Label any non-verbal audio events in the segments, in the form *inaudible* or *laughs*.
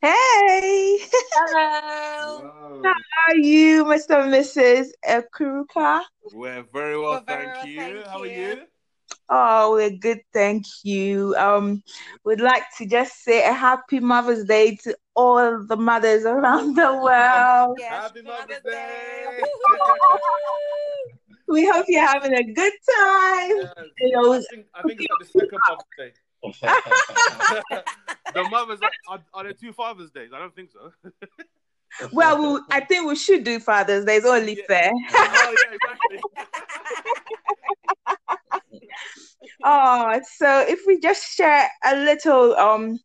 Hey, Hello. how are you, Mr. and Mrs. Ekuruka? We're very well, We're very thank well, you. thank How are you. you? Oh, we're good, thank you. Um, we'd like to just say a happy Mother's Day to all the mothers around the *laughs* world. Yes, Happy Mother's Day. *laughs* We hope you're having a good time. Yes. You know, I think I think it's like the second Mother's Day. The *laughs* mothers are, are, are there two Father's Days? I don't think so. *laughs* well, we, I think we should do Father's Days only Yeah. fair. oh yeah, exactly. *laughs* Oh, so if we just share a little um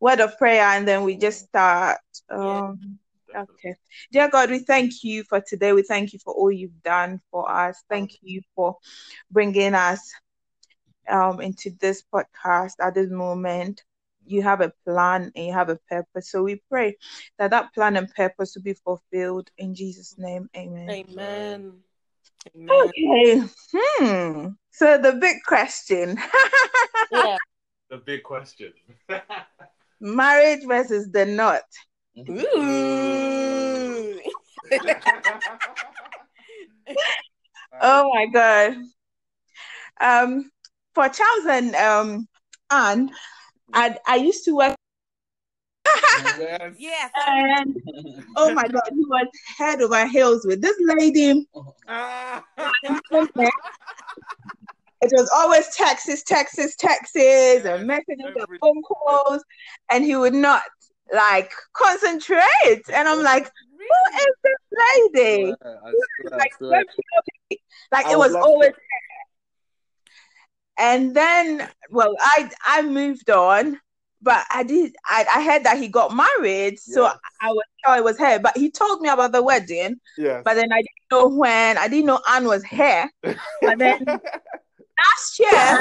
word of prayer and then we just start. Um, okay. Dear God, we thank you for today. We thank you for all you've done for us. Thank you for bringing us um into this podcast at this moment. You have a plan and you have a purpose. So we pray that that plan and purpose will be fulfilled in Jesus' name. Amen. Amen. Amen. Okay. Hmm. So the big question. *laughs* Yeah. The big question. *laughs* Marriage versus the not. Ooh. *laughs* Oh my god. Um, for Charles and um Anne, I I used to work yes. *laughs* Yes. and oh my god, he was head over heels with this lady. Ah. *laughs* It was always Texas, Texas, Texas, Yes, and messages and phone calls, and he would not like concentrate. And I'm like, who is this lady? I swear, I Like, like it would was always to- and then well i i moved on but i did i, I heard that he got married so Yes. i was sure it was her but he told me about the wedding Yeah. but then i didn't know when i didn't know anne was here *laughs* but then last year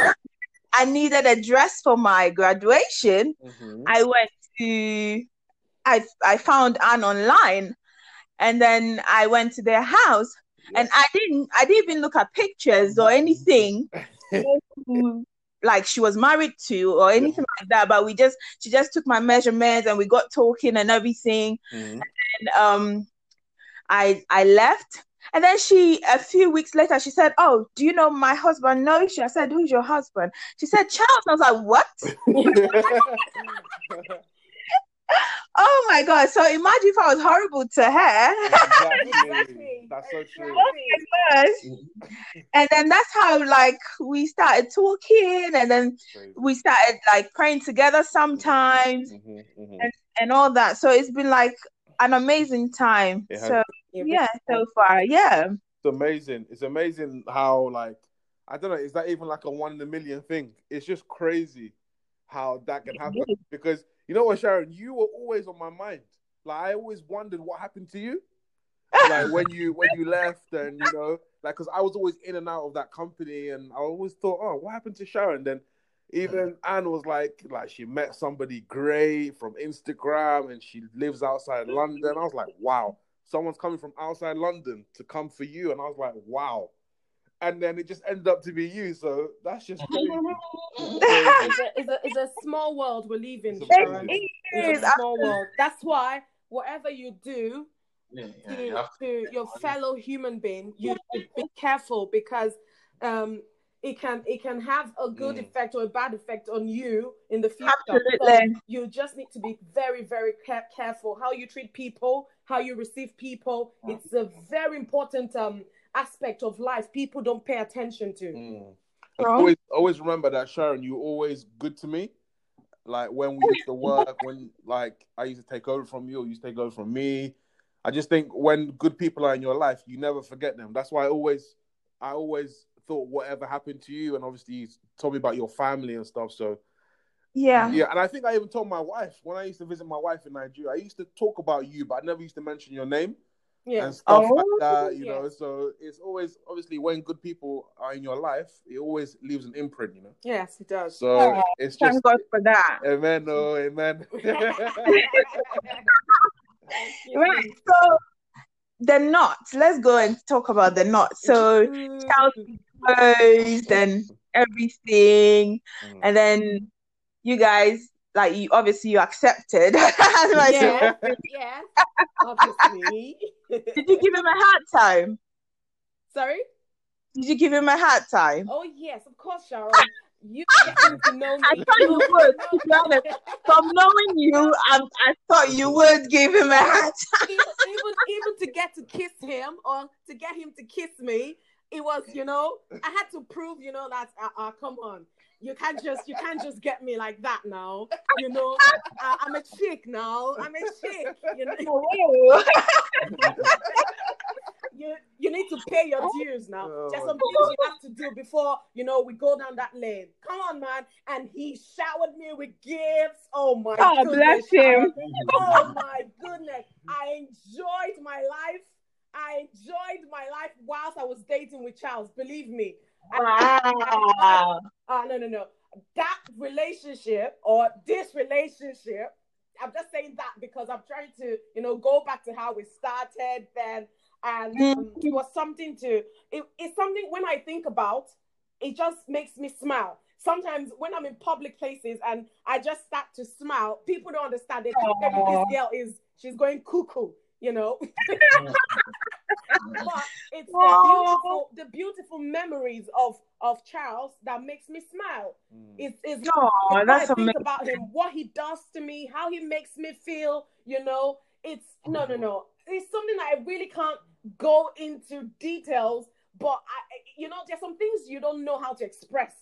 i needed a dress for my graduation Mhm. i went to i i found anne online and then i went to their house and I didn't I didn't even look at pictures or anything *laughs* who, like she was married to or anything like that. But we just she just took my measurements and we got talking and everything. Mhm. And um I I left. And then she a few weeks later she said, Oh, do you know my husband No she I said, Who's your husband? She said, Charles. I was like, What? *laughs* *laughs* *laughs* My god. So imagine if I was horrible to her. exactly. *laughs* That's so true. Oh my gosh. And then that's how like we started talking and then we started like praying together sometimes Mhm, mhm. and all that. So it's been like an amazing time. It has So yeah, so far, yeah. It's amazing. It's amazing how like I don't know. Is that even like a one in a million thing? It's just crazy how that can happen. Because you know what, Sharon, you were always on my mind. Like I always wondered what happened to you. Like when you when you left, and you know, like because I was always in and out of that company, and I always thought, oh, what happened to Sharon? Then even Anne was like, like she met somebody great from Instagram, and she lives outside London. I was like, wow, someone's coming from outside London to come for you, and I was like, wow. And then it just ended up to be you, so that's just *laughs* crazy. *laughs* it's, a, it's, a, it's a small world we're leaving. It's Sharon. amazing. It's a small world. That's why whatever you do Yeah, yeah, to, you have to your fellow human being, you should be careful because um, it can it can have a good Mm. effect or a bad effect on you in the future. Absolutely. So you just need to be very very care- careful how you treat people, how you receive people. It's a very important um, aspect of life. People don't pay attention to. Mm. Always, always remember that Sharon, you were always good to me. Like when we used to work, when like I used to take over from you, or you used to take over from me. I just think when good people are in your life, you never forget them. That's why I always, I always thought whatever happened to you, and obviously you told me about your family and stuff. So Yeah. yeah, and I think I even told my wife when I used to visit my wife in Nigeria, I used to talk about you, but I never used to mention your name Yeah. and stuff Oh. like that, you Yeah. know. So it's always obviously when good people are in your life, it always leaves an imprint, you know. Yes, it does. So Oh, it's Thank just God for that. amen, oh amen. *laughs* *laughs* Right. So the knots. Let's go and talk about the knots. So Charles proposed and everything, Mm. and then you guys like you obviously you accepted. *laughs* yeah, yeah, obviously. Did you give him a hard time? Sorry. Did you give him a hard time? Oh yes, of course, Sharon. You get to know *laughs* me. I thought you would. To be honest, from knowing you, I, I thought you would give him a hard *laughs* time. Even, even, even to get to kiss him or to get him to kiss me, it was, you know, I had to prove, you know, that uh, uh come on, you can't just you can't just get me like that now. You know, uh, I'm a chick now. I'm a chick. You know. *laughs* you you need to pay your dues now. Oh, There's some things you have to do before you know we go down that lane. Come on, man. And he showered me with gifts. Oh my oh, goodness. bless him. Oh my goodness. I enjoyed my life. I enjoyed my life whilst I was dating with Charles. Believe me. Wow. *laughs* uh, no, no, no. That relationship or this relationship, I'm just saying that because I'm trying to, you know, go back to how we started then. And um, it was something to it, it's something when i think about it just makes me smile. Sometimes when i'm in public places and i just start to smile people don't understand it. This girl is she's going cuckoo you know *laughs* but it's the beautiful the beautiful memories of of charles that makes me smile mm. it's, it's oh, that's I think amazing. about him what he does to me how he makes me feel you know it's no no no it's something that i really can't go into details, but I, you know, there's some things you don't know how to express.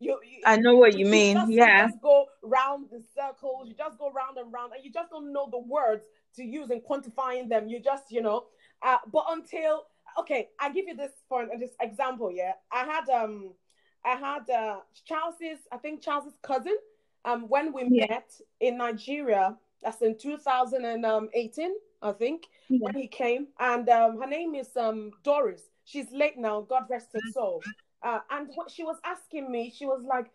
You, you I know what you, you mean. Just, yeah. You just go round the circles. You just go round and round, and you just don't know the words to use in quantifying them. You just, you know. Uh, but until okay, I give you this for this example. Yeah, I had um, I had uh Charles's, I think Charles's cousin. Um, when we yeah. met in Nigeria, that's in 2018. I think, yeah. when he came. And um, her name is um, Doris. She's late now. God rest her soul. Uh, and what she was asking me, she was like,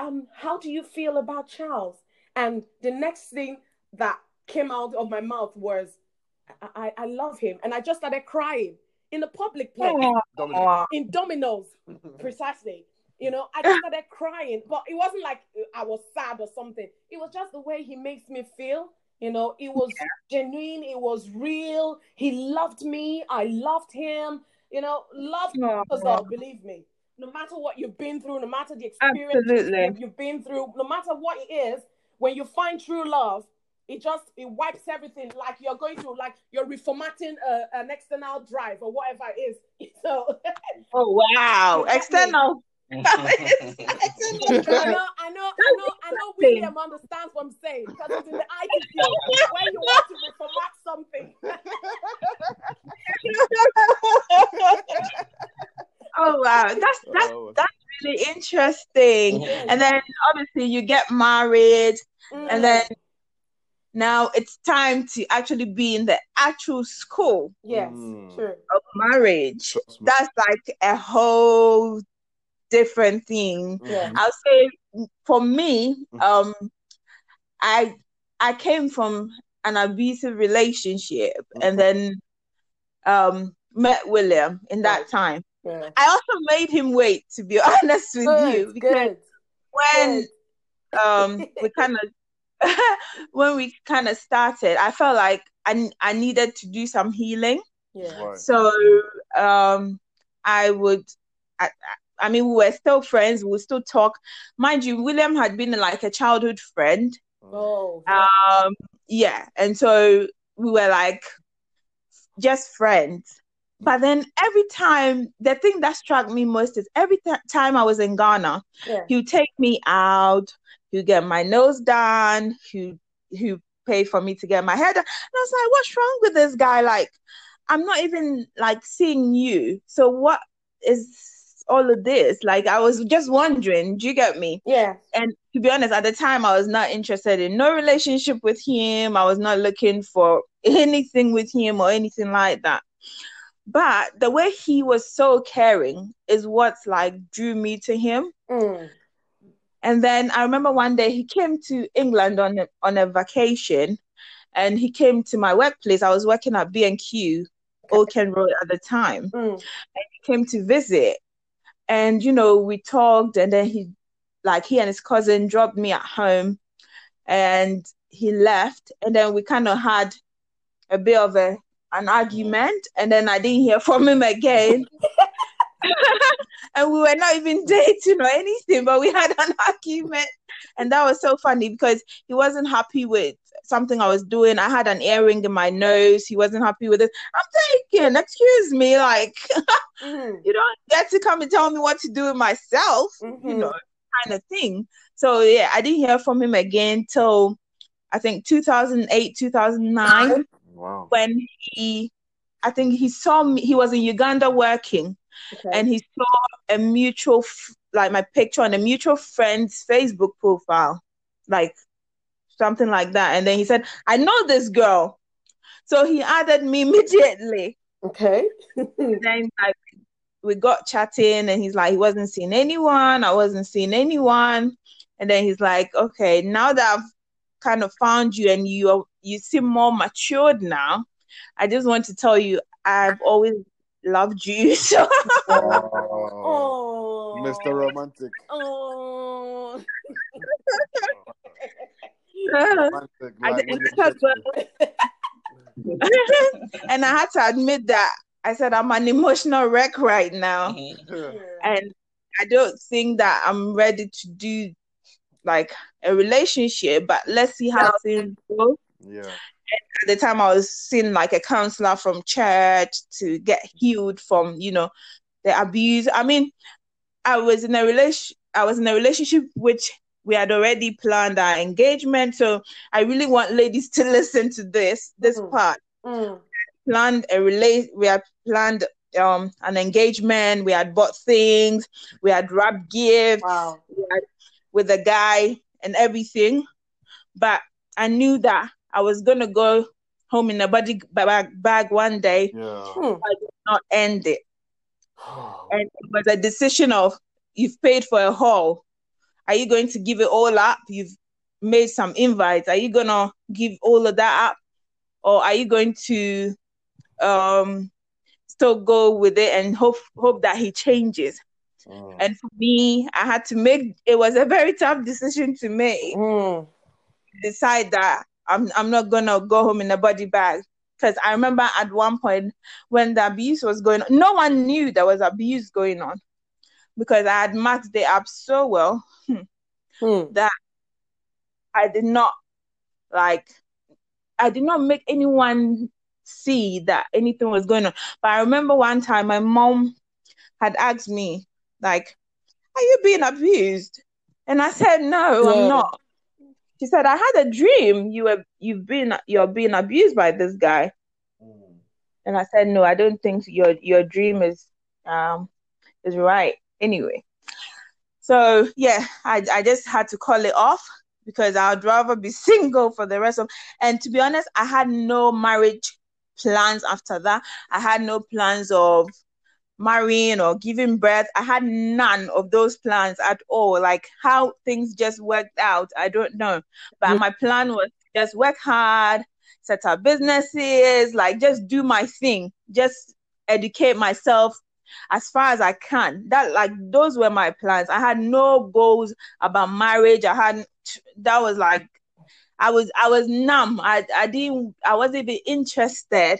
um, "How do you feel about Charles?" And the next thing that came out of my mouth was, "I, I, I love him," and I just started crying in a public place oh, Domino's. in Domino's, *laughs* precisely. You know, I just started crying, but it wasn't like I was sad or something. It was just the way he makes me feel. You know, it was yeah. genuine, it was real. He loved me, I loved him. You know, love because oh, believe me. No matter what you've been through, no matter the experience Absolutely. you've been through, no matter what it is, when you find true love, it just it wipes everything like you're going to like you're reformatting a, an external drive or whatever it is *laughs* so oh wow external I know, I know, I know, I know. William understands what I'm saying because it's in the IT field *laughs* when you want to reformat something. *laughs* oh wow, that's that's oh. that's really interesting. Mm-hmm. And then obviously you get married, mm. and then now it's time to actually be in the actual school. Yes, mm. true. Of marriage. That's like a whole different thing. Yeah. I'll say for me, mm-hmm. um, I I came from an abusive relationship mm-hmm. and then um met William in that time. Yeah. I also made him wait, to be *laughs* honest with good, you, because good. when good. um *laughs* we kind of *laughs* when we kind of started, I felt like I I needed to do some healing. Yeah. Right. So um I would I, I mean, we were still friends. We would still talk. Mind you, William had been like a childhood friend. Oh. Um. Yeah, and so we were like just friends. But then every time, the thing that struck me most is every th- time I was in Ghana, yeah. he would take me out. Would get my nose done. who who pay for me to get my hair done. And I was like, what's wrong with this guy? Like, I'm not even like seeing you. So what is all of this? Like I was just wondering, do you get me? Yeah. And to be honest, at the time I was not interested in no relationship with him. I was not looking for anything with him or anything like that. But the way he was so caring is what's like drew me to him. Mm. And then I remember one day he came to England on a, on a vacation, and he came to my workplace. I was working at B and Q, Old Kent Road at the time, mm. and he came to visit and you know we talked and then he like he and his cousin dropped me at home and he left, and then we kind of had a bit of a an argument, and then I didn't hear *laughs* from him again. *laughs* and we were not even dating or anything, but we had an *laughs* argument. And that was so funny because he wasn't happy with something I was doing. I had an earring in my nose. He wasn't happy with it. I'm thinking, excuse me, like *laughs* mm-hmm. you don't get to come and tell me what to do with myself, mm-hmm. you know, kind of thing. So yeah, I didn't hear from him again till I think 2008, 2009. Wow. When he, I think he saw me. He was in Uganda working, okay. and he saw a mutual, like my picture on a mutual friend's Facebook profile, like something like that. And then he said, "I know this girl," so he added me *laughs* immediately. Okay. *laughs* then like we got chatting, and he's like, he wasn't seeing anyone. I wasn't seeing anyone. And then he's like, okay, now that I've kind of found you and you you seem more matured now, I just want to tell you I've always loved you. *laughs* So oh, Mr. Romantic. Oh. *laughs* Romantic, like, *laughs* and I had to admit that I said I'm an emotional wreck right now. Mm-hmm. and I don't think that I'm ready to do like a relationship, but let's see how things go. Yeah. At the time, I was seeing like a counselor from church to get healed from, you know, the abuse. I mean, I was in a relation. I was in a relationship which we had already planned our engagement. So I really want ladies to *laughs* listen to this this mm. part. Mm. Planned a relate. We had planned um an engagement. We had bought things. We had wrapped gifts. Wow. Had, with a guy and everything, but I knew that I was gonna go home in a body bag, bag one day. Yeah. Hmm. I did not end it, *sighs* and it was a decision of you've paid for a hall. Are you going to give it all up? You've made some invites. Are you gonna give all of that up, or are you going to um still go with it and hope hope that he changes? Mm. And for me, I had to make it was a very tough decision to make. Mm. Decide that I'm I'm not gonna go home in a body bag. Because I remember at one point when the abuse was going on, no one knew there was abuse going on because I had marked it up so well *laughs* mm. that I did not like I did not make anyone see that anything was going on. But I remember one time my mom had asked me, like, are you being abused? And I said, no, yeah. I'm not. She said, I had a dream you were you've been you're being abused by this guy. Mm. And I said, no, I don't think your your dream is um is right. Anyway. So yeah, I I just had to call it off because I'd rather be *laughs* single for the rest of and to be honest, I had no marriage plans after that. I had no plans of marrying or giving birth. I had none of those plans at all. Like how things just worked out, I don't know. But mm-hmm. my plan was just work hard, set up businesses, like just do my thing, just educate myself as far as I can. That like those were my plans. I had no goals about marriage. I had that was like I was I was numb. I I didn't I wasn't even interested.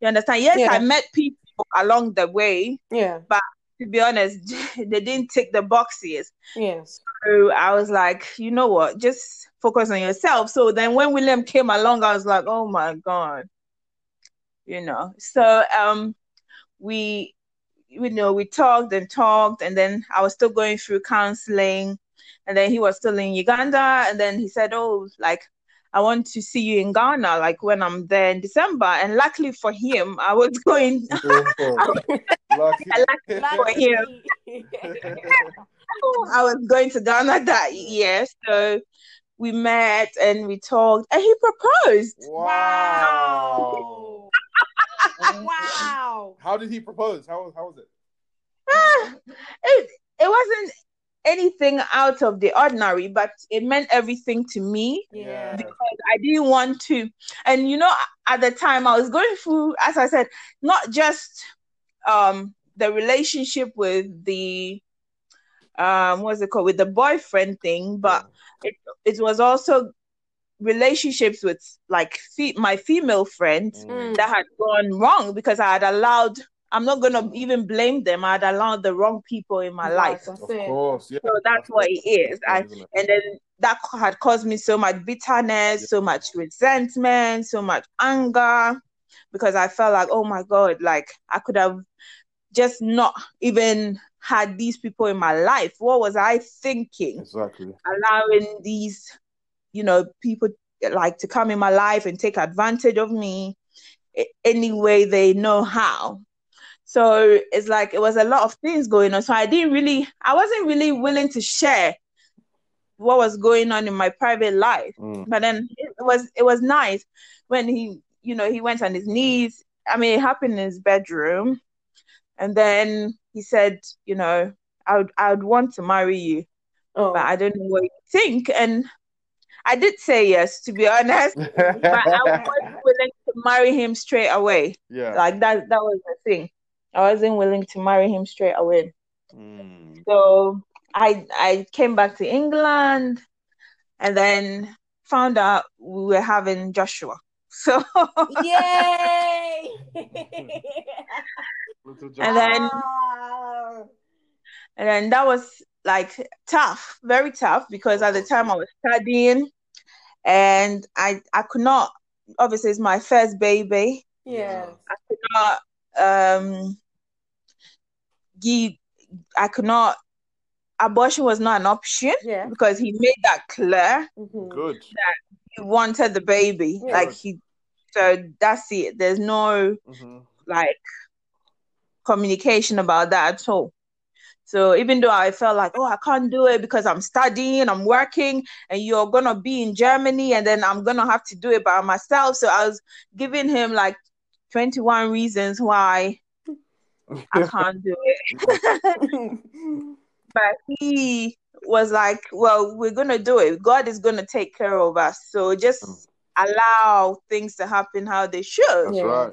You understand? Yes, yeah. I met people along the way. Yeah. But to be honest, *laughs* they didn't tick the boxes. Yes. So I was like, you know what? Just focus on yourself. So then when William came along, I was like, oh my God. You know. So um we you know, we talked and talked, and then I was still going through counseling, and then he was still in Uganda, and then he said, Oh, like I want to see you in Ghana, like when I'm there in December. And luckily for him, I was *laughs* going. *laughs* lucky. *laughs* for him. I was going to Ghana that year, so we met and we talked, and he proposed. Wow! wow! How did he propose? How how was it? Ah, it it wasn't anything out of the ordinary, but it meant everything to me. Yeah. Because I didn't want to. And you know, at the time I was going through, as I said, not just um the relationship with the um what's it called with the boyfriend thing, but it it was also relationships with like fe- my female friends Mm. that had gone wrong because I had allowed. I'm not gonna even blame them. I had allowed the wrong people in my Right, life. Of course, yeah. So that's what it is. I, and then that had caused me so much bitterness, so much resentment, so much anger, because I felt like, oh my God, like I could have just not even had these people in my life. What was I thinking? Exactly. Allowing these, you know, people like to come in my life and take advantage of me any way they know how. So it's like it was a lot of things going on. So I didn't really, I wasn't really willing to share what was going on in my private life. Mm. But then it was it was nice when he, you know, he went on his knees. I mean, it happened in his bedroom, and then he said, you know, I would I would want to marry you, Oh, but I don't know what you think. And I did say yes, to be *laughs* honest, but I wasn't *laughs* willing to marry him straight away. yeah. Like that that was the thing. I wasn't willing to marry him straight away. Mm. So I I came back to England and then found out we were having Joshua. *laughs* So Yay! *laughs* And then- Ah. and then that was like tough, very tough because at the time I was studying and I I could not obviously it's my first baby. Yeah. I could not um give I could not abortion was not an option Yeah. because he made that clear. Mhm. Good. He wanted the baby. Yeah. Like he so that's it. There's no hmm like communication about that at all. So even though I felt like, oh, I can't do it because I'm studying, I'm working, and you're gonna be in Germany, and then I'm gonna have to do it by myself. So I was giving him like 21 reasons why I can't do it. *laughs* but he was like, well, we're gonna do it. God is gonna take care of us. So just allow things to happen how they should. That's Yeah. right.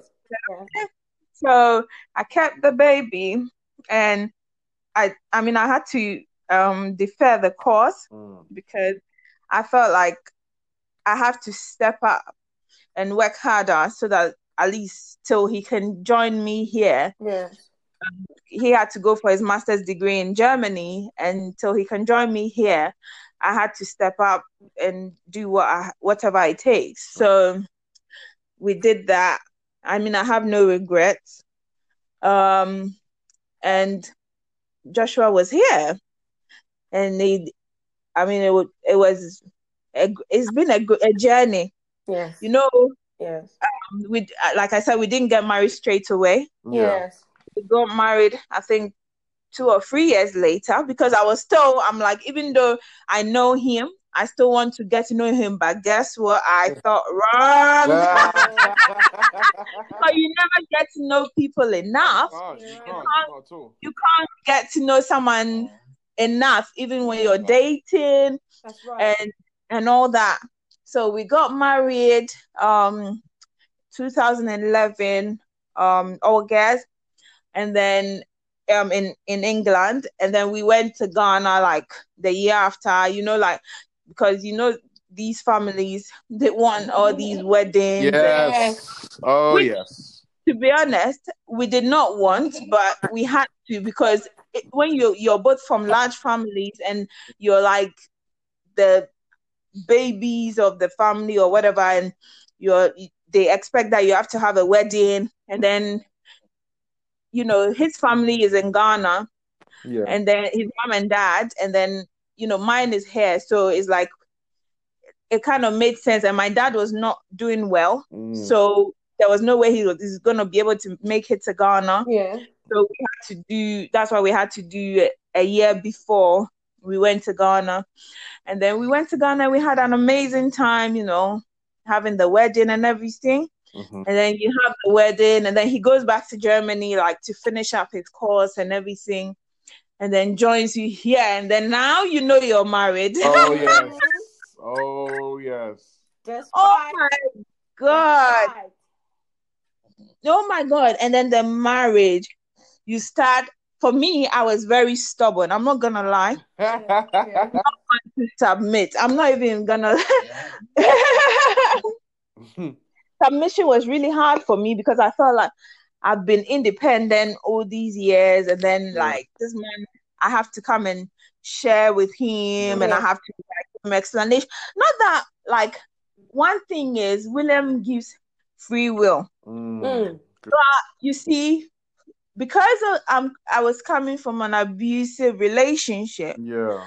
So I kept the baby, and I I mean I had to um defer the course Mm. because I felt like I have to step up and work harder so that at least till he can join me here. yes. He had to go for his master's degree in Germany, and till he can join me here, I had to step up and do what I, whatever it takes. So we did that. I mean, I have no regrets. Um, and Joshua was here, and he, I mean, it was it was a, it's been a a journey. Yes. You know, Yes. we like I said, we didn't get married straight away. Yeah. Yes. We got married, I think, two or three years later because I was still, I'm like, even though I know him, I still want to get to know him. But guess what? I thought wrong. *laughs* but you never get to know people enough. Can't, you can't, not. You can't get to know someone enough, even when you're dating That's right. and and all that. So we got married um 2011 um August and then um in in England and then we went to Ghana like the year after you know like because you know these families they want all these weddings and- Yes. Oh Which- yes. to be honest, we did not want, but we had to because it, when you you're both from large families and you're like the babies of the family or whatever, and you're they expect that you have to have a wedding, and then you know his family is in Ghana, Yeah. and then his mom and dad, and then you know mine is here, so it's like it kind of made sense, and my dad was not doing well, Mm. so there was no way he was he's gonna be able to make it to Ghana. Yeah. So we had to do that's why we had to do it a year before we went to Ghana. And then we went to Ghana, we had an amazing time, you know, having the wedding and everything. Mhm. And then you have the wedding, and then he goes back to Germany like to finish up his course and everything, and then joins you here. And then now you know you're married. Oh *laughs* yes. Oh yes. That's oh right. my That's god. right. oh my god and then the marriage you start for me, I was very stubborn. I'm not gonna lie. *laughs* Yeah, yeah. To submit. I'm not even gonna. *laughs* Submission was really hard for me because I felt like I've been independent all these years, and then Yeah. like this man, I have to come and share with him, and I have to give him explanation. Not that like one thing is William gives free will. Mm. Mm. You see, because of, um, I was coming from an abusive relationship. Yeah,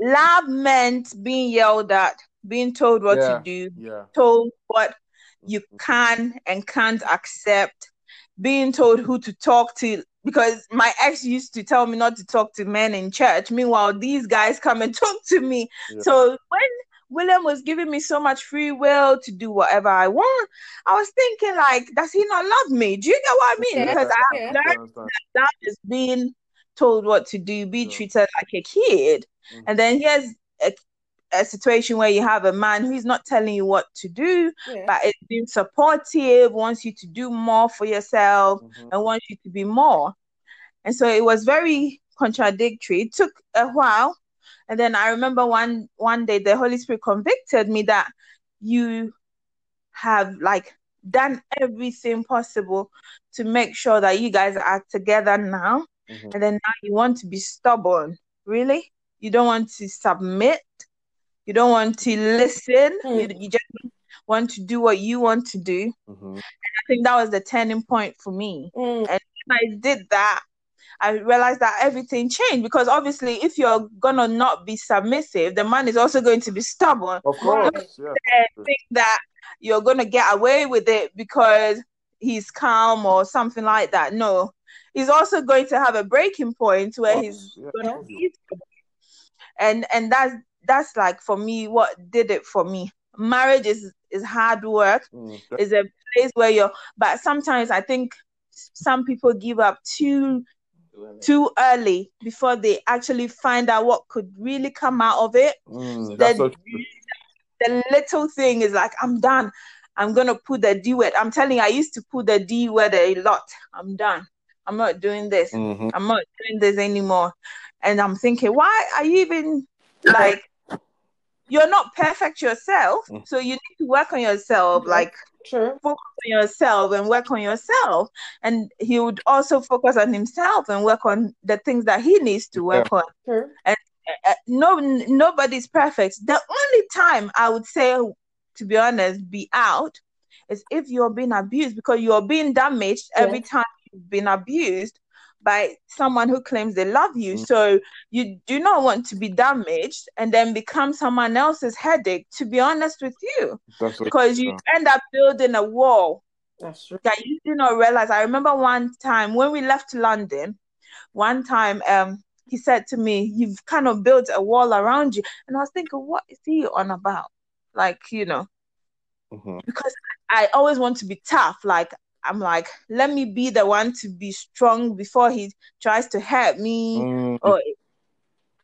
Love meant being yelled at, being told what Yeah. to do, yeah, told what you can and can't accept, being told who to talk to. Because my ex used to tell me not to talk to men in church. Meanwhile, these guys come and *laughs* talk to me. Yeah. So when William was giving me so much free will to do whatever I want, I was thinking, like, does he not love me? Do you get what I mean? Yeah, Because I yeah. have I learned understand. that is being told what to do, be Yeah. treated like a kid. Mhm. And then here's a, a situation where you have a man who's not telling you what to do, Yeah. but is being supportive, wants you to do more for yourself, Mhm. and wants you to be more. And so it was very contradictory. It took a while. And then I remember one one day the Holy Spirit convicted me that you have like done everything possible to make sure that you guys are together now. Mhm. And then now you want to be stubborn. Really? You don't want to submit. You don't want to listen. You, Hmm. you just want to do what you want to do. Mhm. I think that was the turning point for me. Mm. When I did that, I realized that everything changed because obviously, if you're gonna not be submissive, the man is also going to be stubborn Of course, yeah. think that you're gonna get away with it because he's calm or something like that. No, he's also going to have a breaking point where Of he's course, gonna yeah. be stubborn. and and that's that's like for me what did it for me. Marriage is is hard work. Mm. Is a place where you're, but sometimes I think some people give up too too early before they actually find out what could really come out of it. Mm. So. The little thing is like, I'm done. I'm gonna put the D word. I'm telling you, I used to put the D word a lot. I'm done. I'm not doing this. Mhm. I'm not doing this anymore. And I'm thinking, why are you even like you're not perfect yourself? Mm. So you need to work on yourself. Yeah. Like True. focus on yourself and work on yourself. And he would also focus on himself and work on the things that he needs to work on. True. Uh, no, n- nobody's perfect. The only time I would say, to be honest, be out is if you're being abused because you're being damaged every time you've been abused by someone who claims they love you. Mm. So you do not want to be damaged and then become someone else's headache, to be honest with you That's because you true. end up building a wall That's true. that you do not realize. I remember one time when we left London, one time um he said to me, You've kind of built a wall around you. And I was thinking, what is he on about? Like, you know, Mhm. because I always want to be tough. Like I'm like, let me be the one to be strong before he tries to hurt me Mm. or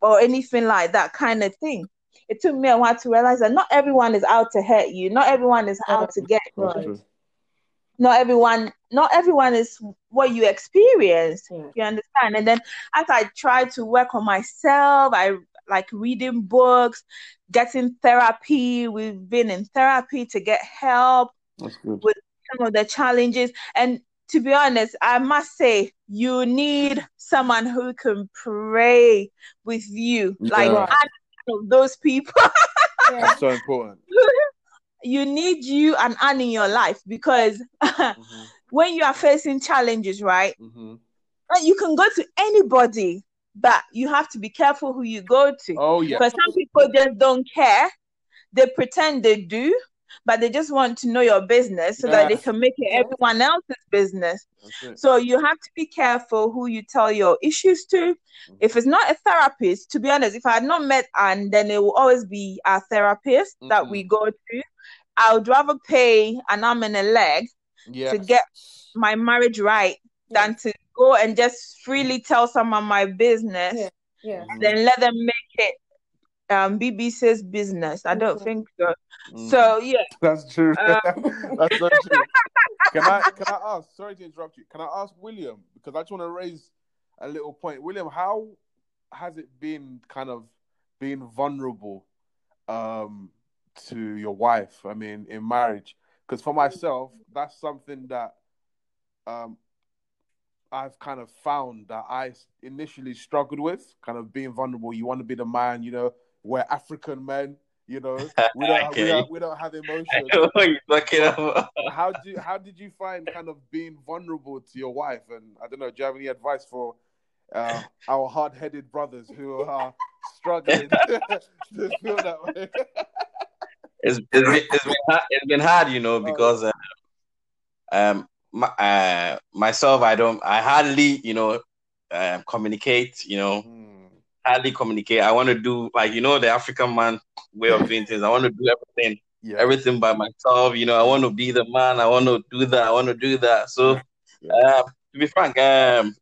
or anything like that kind of thing. It took me a while to realize that not everyone is out to hurt you. Not everyone is out to get you. Right. Not everyone, not everyone is what you experience. Yeah. You understand? And then as I try to work on myself, I like reading books, getting therapy. We've been in therapy to get help That's good. with some of the challenges. And to be honest, I must say, you need someone who can pray with you. Like, Yeah. I'm of those people. Yeah. That's so important. *laughs* you need you and Anne in your life because Mhm. *laughs* when you are facing challenges, right? Mhm. You can go to anybody, but you have to be careful who you go to. Oh yeah. Because some people just don't care. They pretend they do, but they just want to know your business so that they can make it everyone else's business. So you have to be careful who you tell your issues to. If it's not a therapist, to be honest, if I had not met Anne, then it will always be our therapist that Mhm. we go to. I would rather pay an arm and a leg Yes. to get my marriage right than to go and just freely tell someone my business Yeah. Yeah. Mhm. then let them make it um BBC's business. I don't Mhm. think so. Mhm. So yeah, That's true. Uh, *laughs* That's so true. Can I *laughs* can I ask? Sorry to interrupt you. Can I ask William because I just want to raise. a little point. William, how has it been kind of being vulnerable um, to your wife? I mean, in marriage, because for myself, that's something that um, I've kind of found that I initially struggled with, kind of being vulnerable. You want to be the man, you know. We're African men, you know. *laughs* We don't, okay. we don't, we don't have emotions. *laughs* how do how did you find kind of being vulnerable to your wife? And I don't know, do you have any advice for uh, our hard-headed brothers who are struggling *laughs* to feel that way? it's, it's, been, it's, been hard, it's been hard, you know, oh. because uh, um, my, uh, myself, I don't, I hardly, you know, uh, communicate, you know, mm. Hardly communicate. I want to do like, you know, the African man way of doing things. I want to do everything, yeah. everything by myself. You know, I want to be the man. I want to do that. I want to do that. So, yeah. uh, to be frank, um,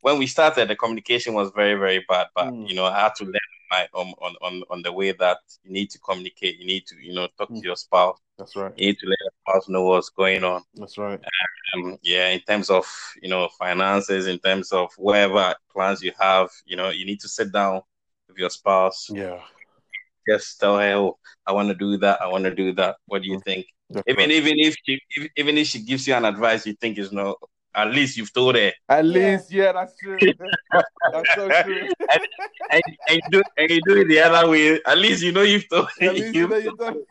when we started, the communication was very, very bad. But mm. you know, I had to learn my on, on on on the way that you need to communicate. You need to you know talk mm. to your spouse. That's right. You need to let your spouse know what's going on. That's right. Um, yeah, in terms of you know finances, in terms of whatever plans you have, you know, you need to sit down with your spouse. Yeah. Just tell her, oh, I want to do that. I want to do that. What do you mm. think? That's even right. even if she even if she gives you an advice you think is no, at least you've told her. At least, yeah, that's true. *laughs* that's so true. and, and, and, you do, and you do it the other way. At least you know you've told her. At least you know you've done.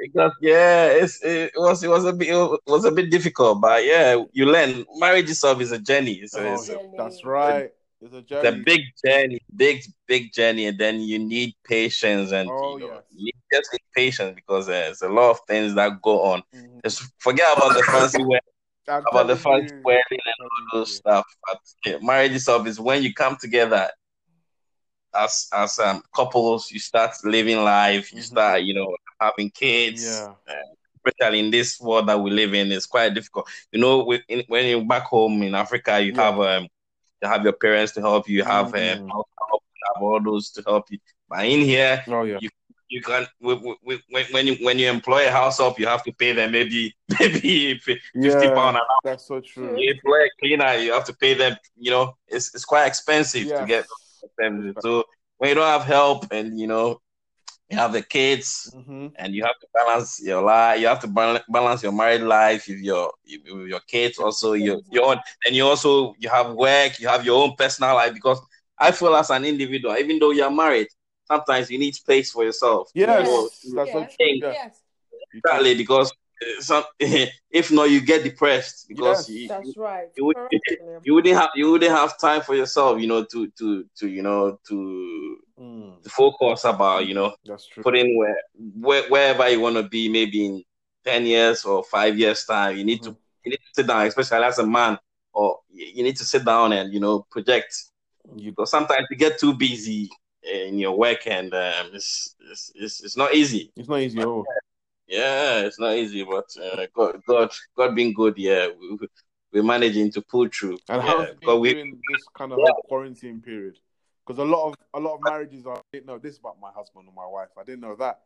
Because yeah, it's, it was it was a bit it was a bit difficult, but yeah, you learn. Marriage itself is a journey. So oh, it's, that's right. It's a journey. It's a big journey, big big journey, and then you need patience and oh, you, know, yes. you just need patience because there's a lot of things that go on. Mm-hmm. Just forget about the fancy *laughs* wedding, about the fancy wedding and all those stuff. But yeah, marriage itself is when you come together as as um, couples, you start living life, you mm-hmm. start you know having kids. Yeah. Uh, especially in this world that we live in, it's quite difficult. You know, in, when you're back home in Africa, you yeah. have um, you have your parents to help you, you have um, mm-hmm. um, have all those to help you. But in here, oh yeah, you, you can when, when you when you employ a house help, you have to pay them maybe *laughs* maybe fifty yeah, pound an hour. That's so true. You employ a cleaner, you have to pay them. You know, it's it's quite expensive yes. to get them. So when you don't have help and you know you have the kids mm-hmm. and you have to balance your life you have to balance your married life with your with your kids also your your own and you also you have work you have your own personal life because i feel as an individual even though you're married sometimes you need space for yourself yes, you know, that's yes. yes. exactly because some, *laughs* if not, you get depressed because yes, you, that's right. You, would, *laughs* you wouldn't have you wouldn't have time for yourself, you know, to to to you know to, mm. to focus about you know that's true. putting where, where wherever you want to be, maybe in ten years or five years time. You need mm-hmm. to you need to sit down, especially as a man, or you need to sit down and you know project. You because sometimes you get too busy in your work and um, it's, it's, it's it's not easy. It's not easy at all. Yeah, it's not easy, but uh, God, God, God being good, yeah, we, we're managing to pull through. And yeah. how we during this kind of yeah. quarantine period? Because a lot of a lot of marriages are. I didn't know this about my husband or my wife. I didn't know that.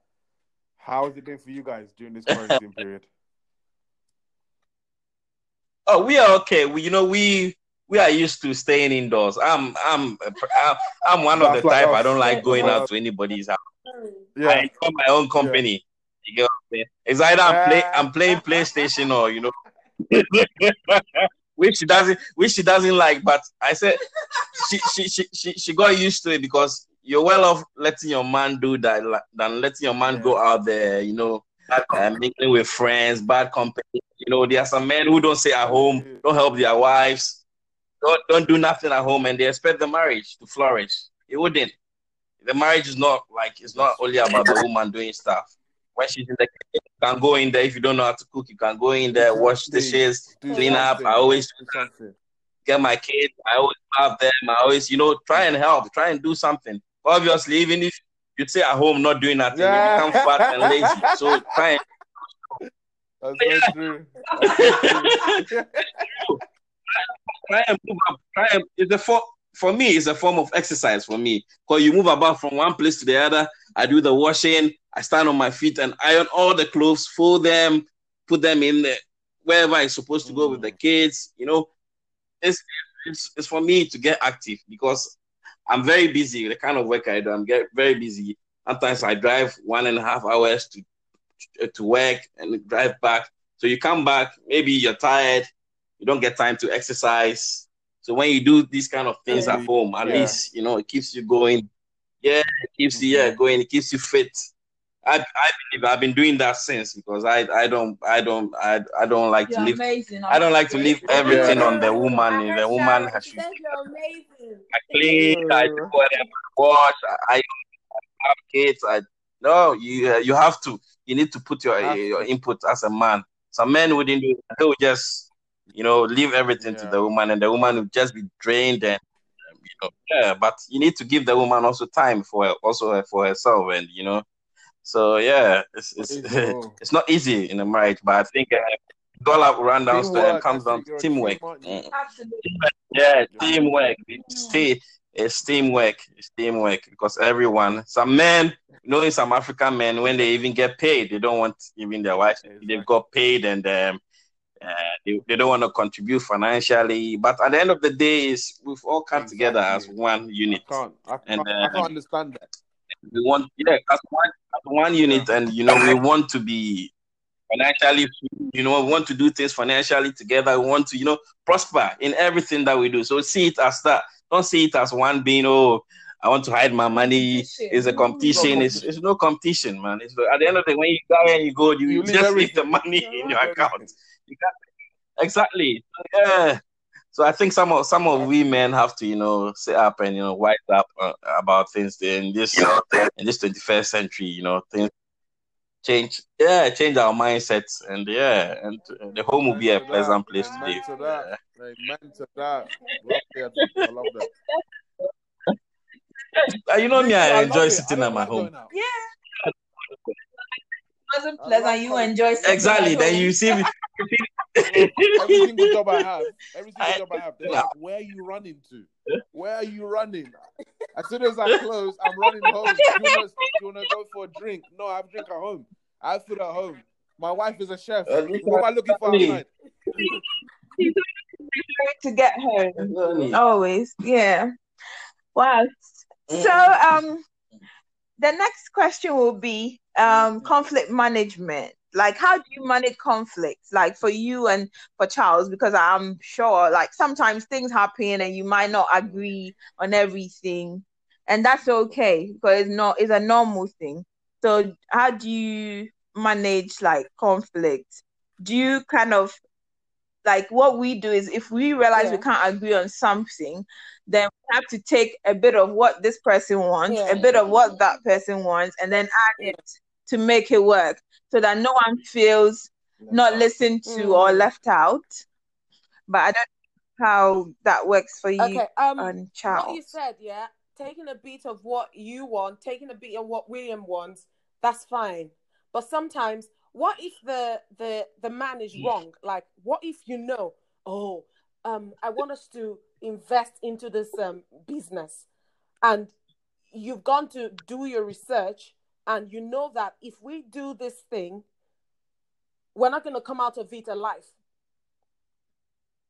How has it been for you guys during this quarantine *laughs* period? Oh, we are okay. We, you know, we we are used to staying indoors. I'm I'm I'm one of the like type us. I don't like going out to anybody's house. Yeah. I own my own company. You get what I'm saying? It's either I'm play I'm playing PlayStation or you know *laughs* which she doesn't which she doesn't like, but I said she she she she, she got used to it because you're well off letting your man do that than letting your man yeah. go out there, you know, uh, mingling with friends, bad company. You know, there are some men who don't stay at home, don't help their wives, don't don't do nothing at home, and they expect the marriage to flourish. It wouldn't. The marriage is not like it's not only about the woman doing stuff when she's in the kitchen, you can go in there. If you don't know how to cook, you can go in there, wash dishes, clean up. I always get my kids. I always have them. I always, you know, try and help, try and do something. Obviously, even if you stay at home not doing nothing, yeah. you become fat and lazy. So try and that's yeah. true. That's true. *laughs* try and move up. Try and it's a for for me. It's a form of exercise for me because you move about from one place to the other. I do the washing. I stand on my feet and iron all the clothes, fold them, put them in the wherever he's supposed to go with the Mm. kids. You know, it's, it's it's for me to get active because I'm very busy. The kind of work I do, I'm get very busy. Sometimes I drive one and a half hours to to work and drive back. So you come back, maybe you're tired, you don't get time to exercise. So when you do these kind of things at home, at Yeah. least you know it keeps you going. Yeah, it keeps you yeah going. It keeps you fit. I I believe I've been doing that since because I I don't I don't I I don't like to You're leave amazing. I don't like to leave everything Yeah. on the woman. I heard The woman has she to said you're amazing. I clean, I do whatever, wash, I, I have kids. I no, you uh, you have to. You need to put your Have your input as a man. Some men wouldn't do. It. They would just you know leave everything to the woman, and the woman would just be drained and you know yeah. But you need to give the woman also time for her, also for herself, and you know. So yeah, it's it's Easy, *laughs* it's not easy in a marriage, but I think uh, it all up run down to Teamwork, and comes down to teamwork. team, aren't you? Mm. Absolutely. Yeah, Yeah. teamwork. It's, te- it's teamwork. It's teamwork because everyone, some men, knowing some African men, when they even get paid, they don't want even their wives. Exactly. They've got paid and um, uh, they, they don't want to contribute financially. But at the end of the day, is we've all come together as Exactly. one I unit. can't. I And, can't, I uh, can't understand that. We want, yeah, as one, as one unit, and you know, we want to be financially, you know, we want to do things financially together. We want to, you know, prosper in everything that we do. So see it as that. Don't see it as one being, oh, I want to hide my money. It's a competition. It's, it's no competition, man. It's at the end of the day, when you go and you go, you, You just leave the money in your account. You can't, exactly. Yeah. So I think some of some of we men have to, you know, sit up and you know, wise up uh, about things in this in this 21st century. You know, things change. Yeah, change our mindsets, and yeah, and uh, the home will be a Amen to pleasant that. place to Amen live. to that. Amen to that. I love that. Uh, you know me, I I enjoy sitting I at my home. going out. Wasn't pleasant. You enjoy Exactly. at Then home. you see me. *laughs* Every single job I have, every single I- job I have, they're like, "Where are you running to? Where are you running?" As soon as I close, I'm running home. Do you want to, you want to go for a drink? No, I have a drink at home. I have food at home. My wife is a chef. Uh, What am I looking for me. outside? to get home. Always, yeah. Wow. So, um, the next question will be um conflict management. Like, how do you manage conflicts? Like for you and for Charles, because I'm sure, like sometimes things happen and you might not agree on everything, and that's okay because it's not it's a normal thing. So, how do you manage like conflict? Do you kind of like what we do is if we realize we can't agree on something, then we have to take a bit of what this person wants, Yeah. a bit of what that person wants, and then add Yeah. it to make it work so that no one feels not listened to or Mm. left out. But I don't know how that works for you Okay. Um, and what you said, yeah, taking a beat of what you want, taking a beat of what William wants, that's fine. But sometimes, what if the the the man is wrong? Like, what if you know, oh, um, I want us to invest into this um business, and you've gone to do your research, and you know that if we do this thing, we're not going to come out of it alive.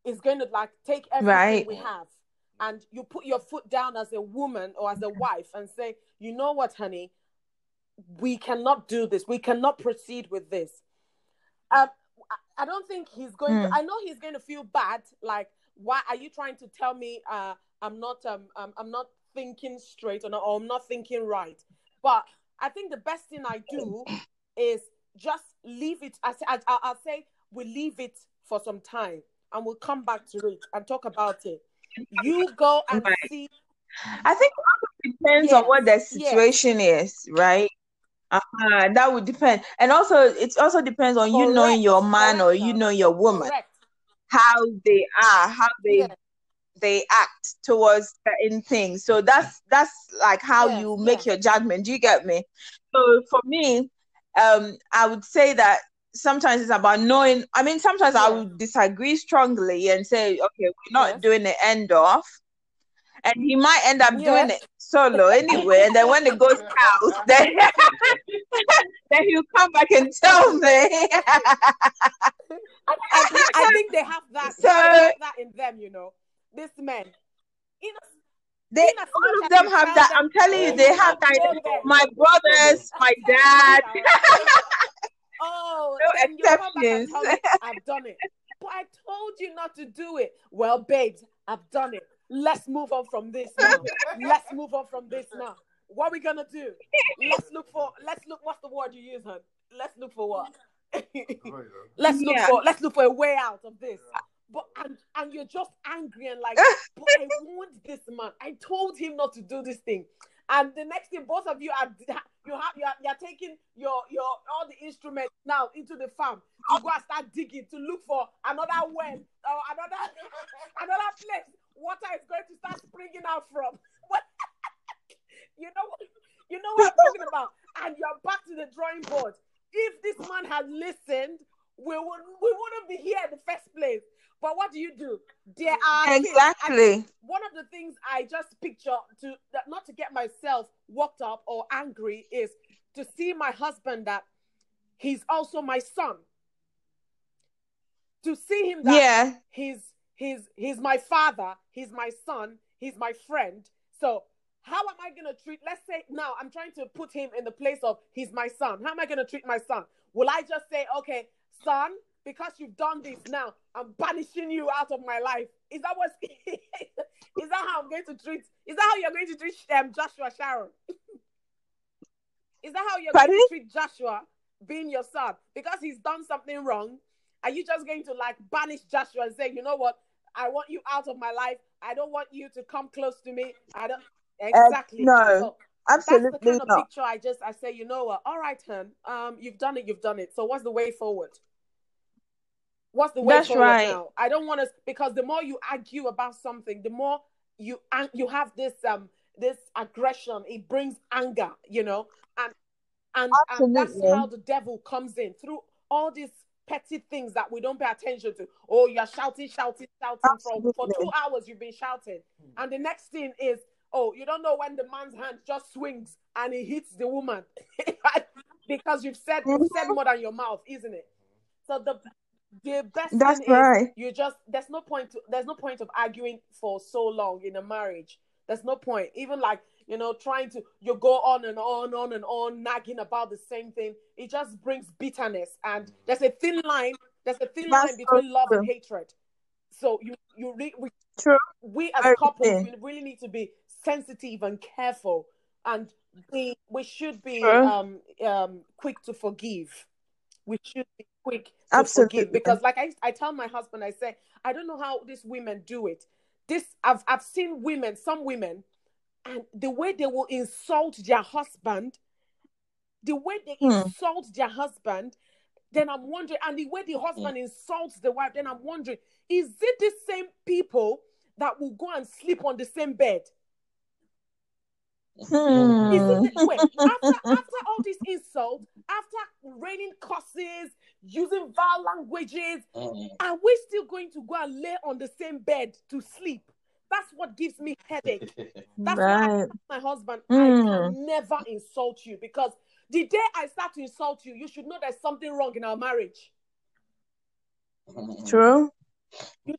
It's going to like take everything Right. we have and you put your foot down as a woman or as a wife and say, you know what, honey, we cannot do this. We cannot proceed with this. Um, I- don't think he's going Mm. to. I know he's going to feel bad. Like, why are you trying to tell me uh, I'm not um, um I'm not thinking straight or, not, or I'm not thinking right? But I think the best thing I do is just leave it. I, I, I- I'll say we leave it for some time and we'll come back to it and talk about it. You go and Right. see. I think it depends on what the yes. situation is, right? Uh-huh, that would depend. And also, it also depends on you knowing your man or you know your woman, Correct. how they are, how they Yes. They act towards certain things. So that's that's like how Yes, you make yes. your judgment. Do you get me? So for me, um, I would say that sometimes it's about knowing. I mean, sometimes I would disagree strongly and say, okay, we're not doing the end off. And he might end up doing it solo anyway. And then when it goes *laughs* out, then, *laughs* then he'll come back and tell me. And, and, I think they have that. *laughs* So, they have that in them, you know. This man. you know, they all of them have that. I'm telling you, they have that. My brothers, my dad. oh, *laughs* no exceptions. I've done it. But I told you not to do it. Well, babes, I've done it. Let's move on from this now. Let's move on from this now. What are we gonna do? Let's look for. Let's look. What's the word you use, hun? Let's look for what? *laughs* Oh, let's look yeah. for. Let's look for a way out of this. But and and you're just angry and like, *laughs* but I want this man. I told him not to do this thing. And the next thing, both of you are you have you are, you are taking your your all the instruments now into the farm to go and start digging to look for another well or another *laughs* another place water is going to start springing out from. *laughs* you know what you know what I'm talking about. And you're back to the drawing board. If this man had listened, we would we wouldn't be here in the first place. But what do you do? There are exactly one of the things I just picture to not to get myself worked up or angry is to see my husband that he's also my son. To see him that yeah. he's he's he's my father, he's my son, he's my friend. So how am I gonna treat? Let's say now I'm trying to put him in the place of he's my son. How am I gonna treat my son? Will I just say, okay, son, because you've done this now, I'm banishing you out of my life. Is that what? is *laughs* is that how I'm going to treat? Is that how you're going to treat um, Joshua Sharon? *laughs* is that how you're Pardon? going to treat Joshua, being your son, because he's done something wrong? Are you just going to like banish Joshua and say, you know what? I want you out of my life. I don't want you to come close to me. I don't exactly. Uh, no. So, Absolutely that's the kind not. of picture I just I say, you know what? All right, hun. Um, you've done it. You've done it. So what's the way forward? What's the way That's forward right. now? I don't want to because the more you argue about something, the more you you have this um this aggression. It brings anger, you know, and and, and that's how the devil comes in through all these petty things that we don't pay attention to. Oh, you're shouting, shouting, shouting Absolutely. for, for two hours. You've been shouting, and the next thing is oh, you don't know when the man's hand just swings and he hits the woman *laughs* because you've said you've said more than your mouth, isn't it? So the the best That's thing right. is you just there's no point to, there's no point of arguing for so long in a marriage. There's no point. Even like, you know, trying to you go on and on, on and on, nagging about the same thing. It just brings bitterness. And there's a thin line, there's a thin That's line between love true. and hatred. So you you re- we, true. we as couples we really need to be sensitive and careful and we we should be um um quick to forgive. We should be quick Absolutely. forgive because like I, I tell my husband i say i don't know how these women do it this i've i've seen women some women and the way they will insult their husband the way they hmm. insult their husband then i'm wondering and the way the husband insults the wife then i'm wondering is it the same people that will go and sleep on the same bed Hmm. It, wait, after, after all this insult, after raining curses, using vile languages, mm. are we still going to go and lay on the same bed to sleep? That's what gives me headache. *laughs* That's right. why I my husband, mm. I can hmm. never insult you because the day I start to insult you, you should know there's something wrong in our marriage. True.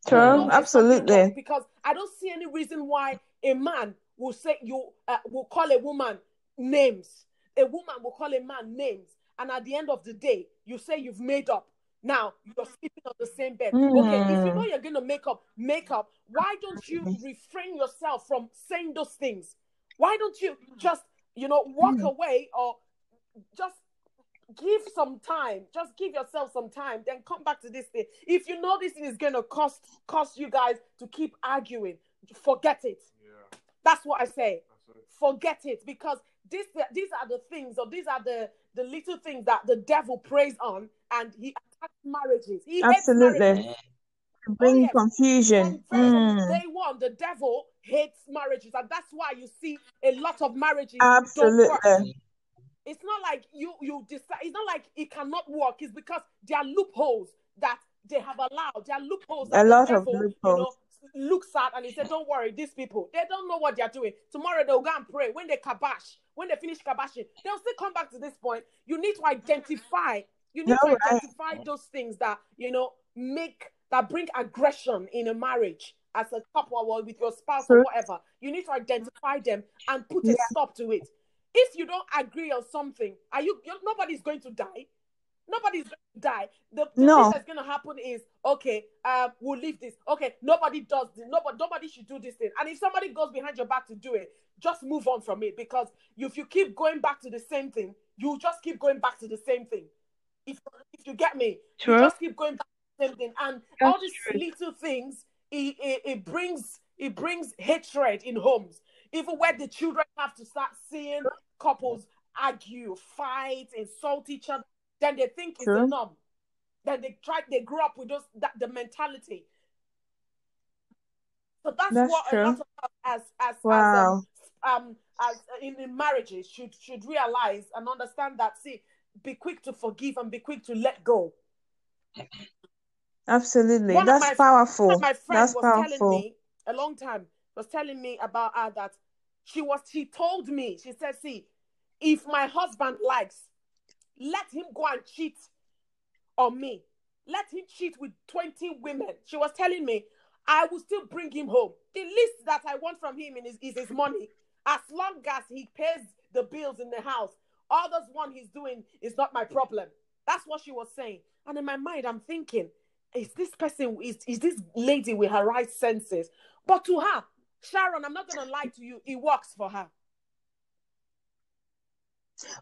True. Absolutely. Because I don't see any reason why a man will say you uh, will call a woman names. A woman will call a man names, and at the end of the day, you say you've made up. Now you're sleeping on the same bed. Mm. Okay, if you know you're gonna make up, make up. Why don't you refrain yourself from saying those things? Why don't you just, you know, walk mm. away or just give some time just give yourself some time then come back to this thing if you know this thing is going to cost cost you guys to keep arguing forget it that's what I say. Forget it because this, these are the things, or these are the, the little things that the devil preys on, and he attacks marriages. He Absolutely. Marriages. Bring oh, yes. confusion. Mm. Day one, the devil hates marriages, and that's why you see a lot of marriages Absolutely. It's not like you you decide. It's not like it cannot work. It's because there are loopholes that they have allowed. There are loopholes. a lot devil, of loopholes. You know, looks at and he said, Don't worry, these people, they don't know what they're doing. Tomorrow they'll go and pray. When they kabash, when they finish kabashing, they'll still come back to this point. You need to identify, you need no, to identify those things that, you know, make that bring aggression in a marriage as a couple or with your spouse or whatever. You need to identify them and put a stop to it. If you don't agree on something, are you nobody's going to die? Nobody's going to die. The, the no. thing that's going to happen is okay. Uh, we'll leave this. Okay, nobody does this. Nobody, nobody should do this thing. And if somebody goes behind your back to do it, just move on from it because if you keep going back to the same thing, you just keep going back to the same thing. If if you get me, true. you just keep going back to the same thing, and that's all these true. little things it, it, it brings it brings hatred in homes. Even where the children have to start seeing couples argue, fight, insult each other, then they think it's the norm. Then they try they grew up with those that the mentality. So that's, that's what true. a lot of us as as, wow. as um, um as in, in marriages should should realize and understand that see be quick to forgive and be quick to let go. Absolutely, one that's my, powerful. my friend that's was powerful. telling me a long time was telling me about her that she was. She told me she said, "See, if my husband likes, let him go and cheat on me. Let him cheat with twenty women." She was telling me, "I will still bring him home. The least that I want from him is, is his money, as long as he pays the bills in the house. All those one he's doing is not my problem." That's what she was saying. And in my mind, I'm thinking, is this person is, is this lady with her right senses but to her sharon i'm not gonna lie to you it works for her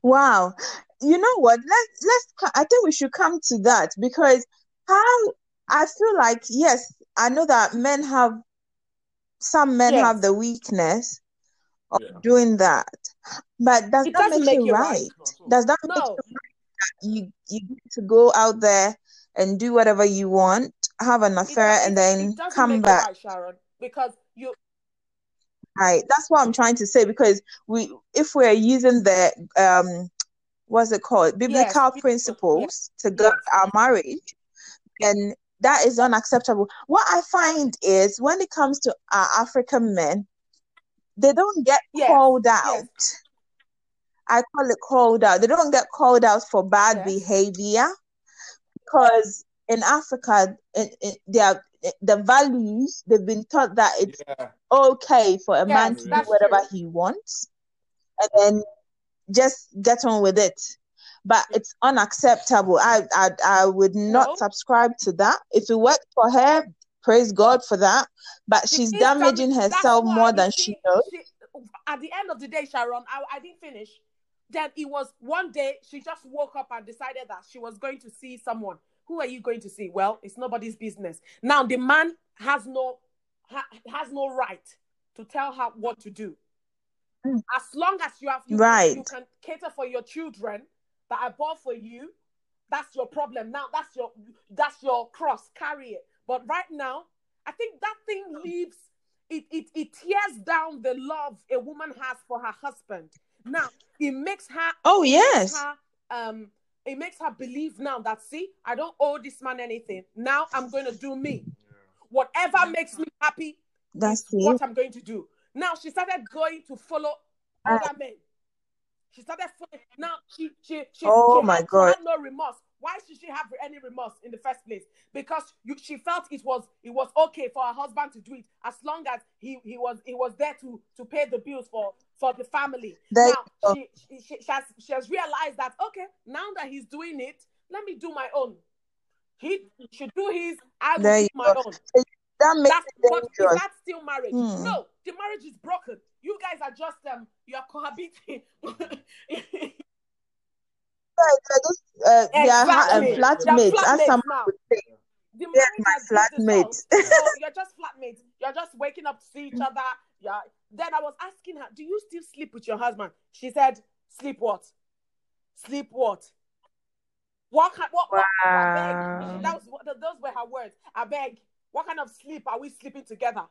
wow you know what let's let's i think we should come to that because how i feel like yes i know that men have some men yes. have the weakness of yeah. doing that but does it that make, make it right? right? does that no. make it right you you get to go out there and do whatever you want, have an affair, it, and then come back. Right, Sharon, because you. Right, that's what I'm trying to say. Because we, if we're using the um, what's it called, biblical yes, principles yes. to guide yes. our marriage, then that is unacceptable. What I find is when it comes to our African men, they don't get called out. I call it called out. They don't get called out for bad behavior because in Africa, it, it, they are, the values they've been taught that it's yeah. okay for a man to do whatever true. he wants, and then just get on with it. But it's unacceptable. I I, I would not no. subscribe to that. If it worked for her, praise God for that. But she's damaging herself more than she, she knows. She, at the end of the day, Sharon, I, I didn't finish. Then it was one day she just woke up and decided that she was going to see someone. Who are you going to see? Well, it's nobody's business. Now the man has no ha, has no right to tell her what to do. Mm. As long as you have you, right. you can cater for your children that are born for you, that's your problem. Now that's your that's your cross. Carry it. But right now, I think that thing leaves it, it, it tears down the love a woman has for her husband. Now it makes her. Oh yes. Her, um, it makes her believe now that see, I don't owe this man anything. Now I'm going to do me. Whatever makes me happy, that's what I'm going to do. Now she started going to follow uh, other men. She started following. Now she she she, oh she my had, god, had no remorse. Why should she have any remorse in the first place? Because you, she felt it was it was okay for her husband to do it as long as he, he was he was there to to pay the bills for for the family. There now she, she, she, has, she has realized that okay, now that he's doing it, let me do my own. He should do his, I will there do my go. own. That makes That's, but is that still marriage? Hmm. No, the marriage is broken. You guys are just um you are cohabiting. *laughs* *laughs* uh, exactly. they are uh, flatmates, as some would say. The yeah, my flatmates. so *laughs* you're just flatmates. You're just waking up to see each other. Yeah. Then I was asking her, "Do you still sleep with your husband?" She said, "Sleep what? Sleep what? What? What? what wow. That was those were her words. I beg. What kind of sleep are we sleeping together?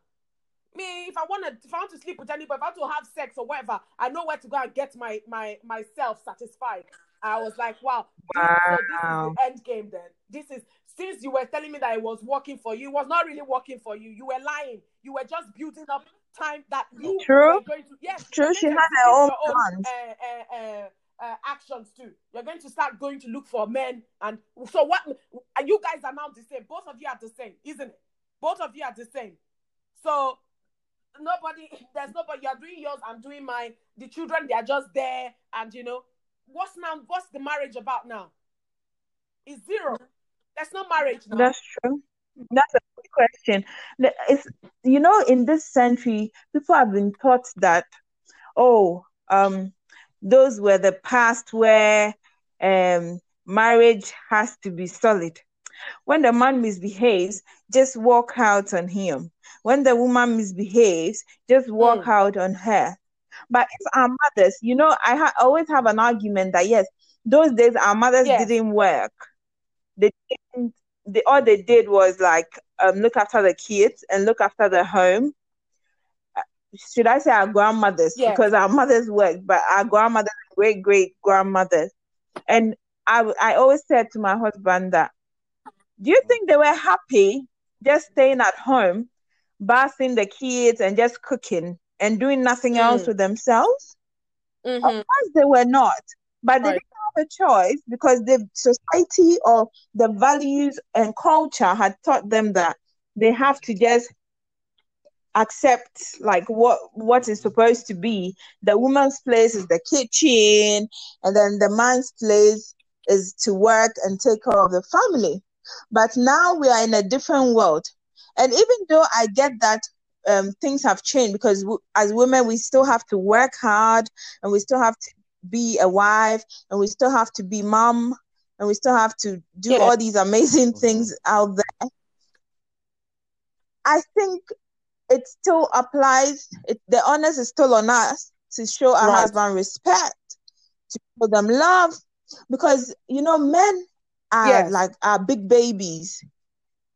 Me, if I want to, if I want to sleep with anybody, if I want to have sex or whatever, I know where to go and get my my myself satisfied. I was like, wow, wow. so this is the end game then. This is since you were telling me that it was working for you, it was not really working for you. You were lying. You were just building up time that you True. were going to yes. True, she had her own plans. Uh, uh, uh, uh, actions too. You're going to start going to look for men, and so what? And you guys are now the same. Both of you are the same, isn't it? Both of you are the same. So nobody, there's nobody. You're doing yours. I'm doing mine. The children, they are just there, and you know, what's now? What's the marriage about now? It's zero. That's not marriage now. That's true. That's a good question. It's you know, in this century, people have been taught that, oh, um, those were the past where um marriage has to be solid. When the man misbehaves, just walk out on him. When the woman misbehaves, just walk Mm. out on her. But if our mothers, you know, I ha- always have an argument that yes, those days our mothers Yes. didn't work. They didn't. They, all they did was like um, look after the kids and look after the home. Uh, Should I say our grandmothers? Yes. Because our mothers worked, but our grandmothers, great great grandmothers, and I I always said to my husband that, do you think they were happy just staying at home, bathing the kids and just cooking and doing nothing else Mm. with themselves? Mhm. Of course they were not, but they didn't have a choice because the society or the values and culture had taught them that they have to just accept like what what is supposed to be. The woman's place is the kitchen, and then the man's place is to work and take care of the family. But now we are in a different world, and even though I get that um, things have changed because w- as women we still have to work hard and we still have to be a wife and we still have to be mom and we still have to do Yeah. all these amazing things out there. I think it still applies. It, the onus is still on us to show our Right. husband respect, to show them love, because you know men are Yes. like our big babies,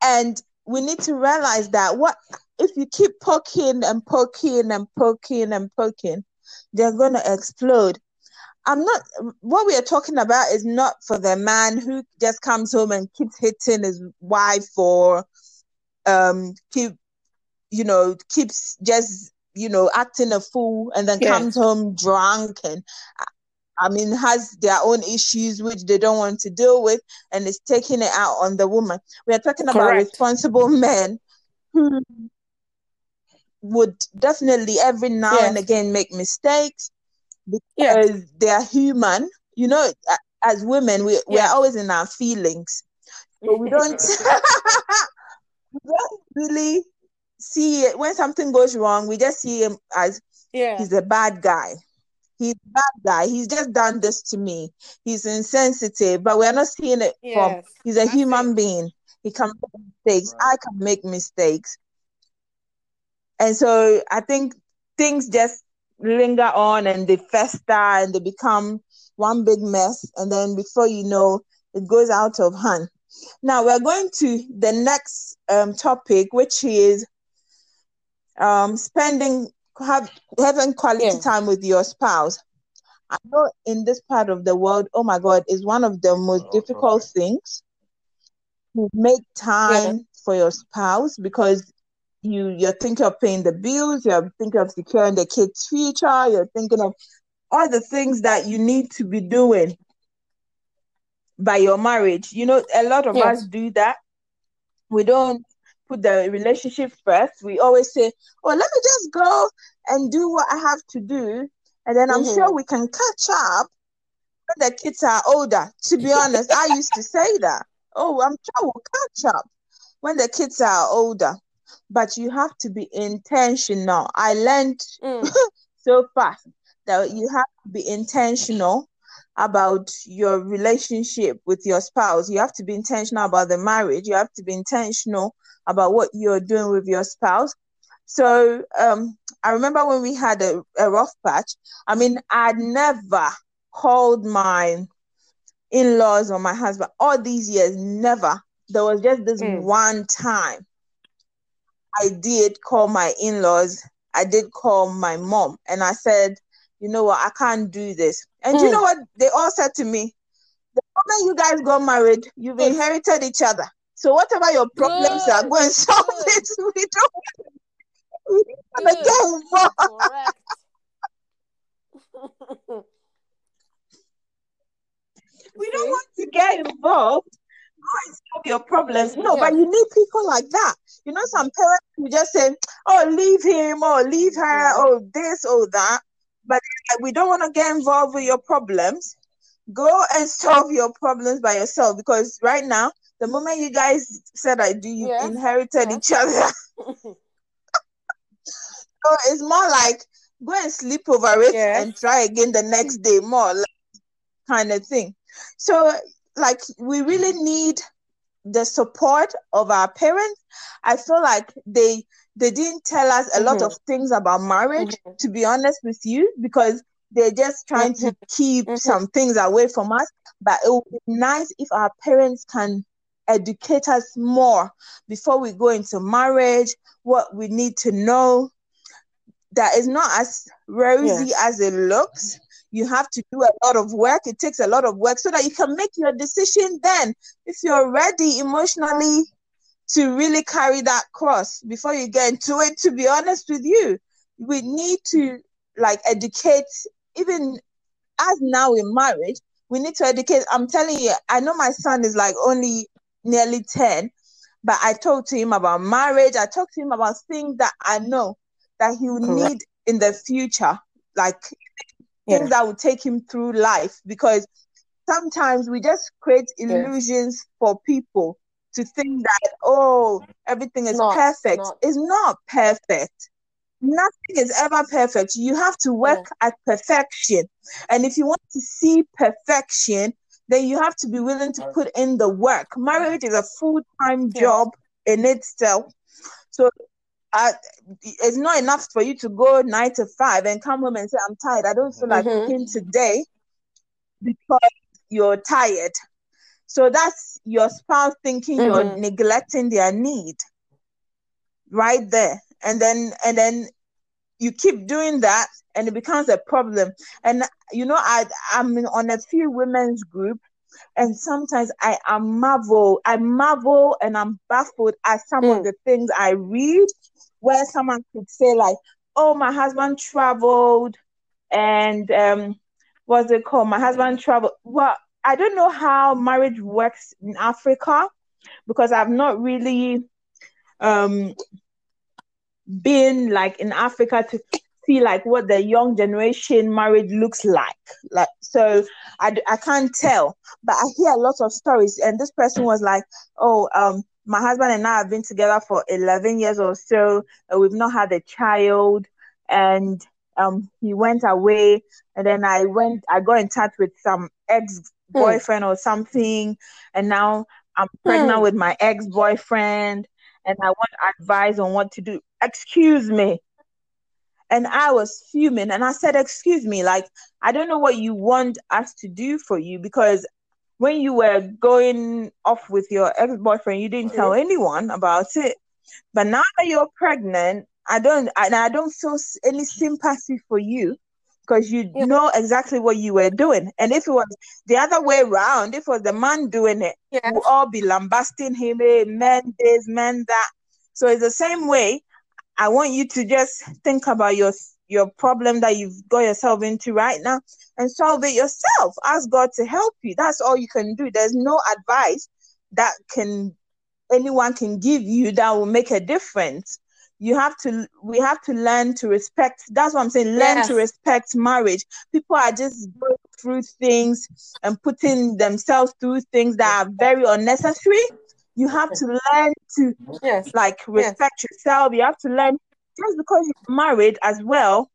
and we need to realize that what if you keep poking and poking and poking and poking, they're gonna explode. I'm not. What we are talking about is not for the man who just comes home and keeps hitting his wife or um keep you know keeps just you know acting a fool and then comes home drunk and I mean has their own issues which they don't want to deal with and is taking it out on the woman. We are talking about Correct. responsible men who would definitely every now Yes. and again make mistakes Yes. because they are human. You know, as women, we we are always in our feelings, so we don't *laughs* *laughs* we don't really see it when something goes wrong. We just see him as Yeah. he's a bad guy. He's a bad guy. He's just done this to me. He's insensitive, but we're not seeing it from he's a That's human it. being. He can make mistakes. Right. I can make mistakes. And so I think things just linger on and they fester and they become one big mess. And then before you know, it goes out of hand. Now we're going to the next um, topic, which is um, spending have, having quality Yes. time with your spouse. I know in this part of the world, oh my God, is one of the most Oh, difficult trust me. things to make time for your spouse because you you're thinking of paying the bills, you're thinking of securing the kids' future, you're thinking of all the things that you need to be doing by your marriage. You know, a lot of Yes. us do that. We don't put the relationship first. We always say, Oh, let me just go and do what I have to do. And then I'm sure mm-hmm. we can catch up when the kids are older. To be honest, I used to say that. Oh, I'm sure we'll catch up when the kids are older. But you have to be intentional. I learned Mm. *laughs* so fast that you have to be intentional about your relationship with your spouse. You have to be intentional about the marriage. You have to be intentional about what you're doing with your spouse. So um, I remember when we had a, a rough patch. I mean, I'd never called my in-laws or my husband all these years. Never. There was just this Mm. one time I did call my in-laws. I did call my mom, and I said, "You know what? I can't do this." And you Mm. know what? They all said to me, "The moment you guys got married, you've Good. inherited each other. So whatever your problems are, Good. go and solve Good. *laughs* it. *laughs* We don't, we don't want to get involved." We don't want to get involved solve your problems. No, yes. but you need people like that. You know, some parents who just say, "Oh, leave him," or "Leave her," or oh, this or that. But we don't want to get involved with your problems. Go and solve your problems by yourself because right now, the moment you guys said I do, you yes. inherited each other. *laughs* so it's more like go and sleep over it and try again the next mm. day, more kind of thing. So, like, we really need the support of our parents. I feel like they they didn't tell us a mm-hmm. lot of things about marriage, mm-hmm. to be honest with you, because they're just trying mm-hmm. to keep mm-hmm. some things away from us. But it would be nice if our parents can educate us more before we go into marriage, what we need to know. That is not as rosy yes. as it looks. You have to do a lot of work. It takes a lot of work so that you can make your decision then. If you're ready emotionally to really carry that cross before you get into it, to be honest with you, we need to like educate even as now in marriage, we need to educate. I'm telling you, I know my son is like only nearly 10, but I talked to him about marriage. I talked to him about things that I know that he will need in the future, like yeah. things that will take him through life. Because sometimes we just create illusions for people to think that, oh, everything is not, perfect. Not. It's not perfect. Nothing is ever perfect. You have to work yeah. at perfection. And if you want to see perfection, then you have to be willing to put in the work. Marriage is a full time job in itself. So it's not enough for you to go nine to five and come home and say, I'm tired. I don't feel like mm-hmm. cooking today because you're tired. So that's your spouse thinking mm-hmm. you're neglecting their need right there. And then and then you keep doing that and it becomes a problem. And you know, I I'm on a few women's group, and sometimes I am marvel, I marvel and I'm baffled at some mm. of the things I read, where someone could say like, "Oh, my husband traveled, and um, what's it called? My husband traveled." Well, I don't know how marriage works in Africa because I've not really um been like in Africa to see like what the young generation marriage looks like. Like so I, I can't tell, but I hear a lot of stories and this person was like, "Oh, um my husband and I have been together for 11 years or so. Uh, we've not had a child and um he went away and then I went I got in touch with some ex boyfriend hmm. or something and now I'm pregnant hmm. with my ex boyfriend and I want advice on what to do. Excuse me. And I was fuming and I said, Excuse me, like, I don't know what you want us to do for you because when you were going off with your ex boyfriend, you didn't tell anyone about it. But now that you're pregnant, I don't, and I don't feel any sympathy for you because you yeah. know exactly what you were doing. And if it was the other way around, if it was the man doing it, yes. we'll all be lambasting him, hey, men this, men that. So it's the same way. I want you to just think about your your problem that you've got yourself into right now and solve it yourself. Ask God to help you. That's all you can do. There's no advice that can anyone can give you that will make a difference you have to we have to learn to respect that's what i'm saying learn yes. to respect marriage people are just going through things and putting themselves through things that are very unnecessary you have to learn to yes. like respect yes. yourself you have to learn just because you're married as well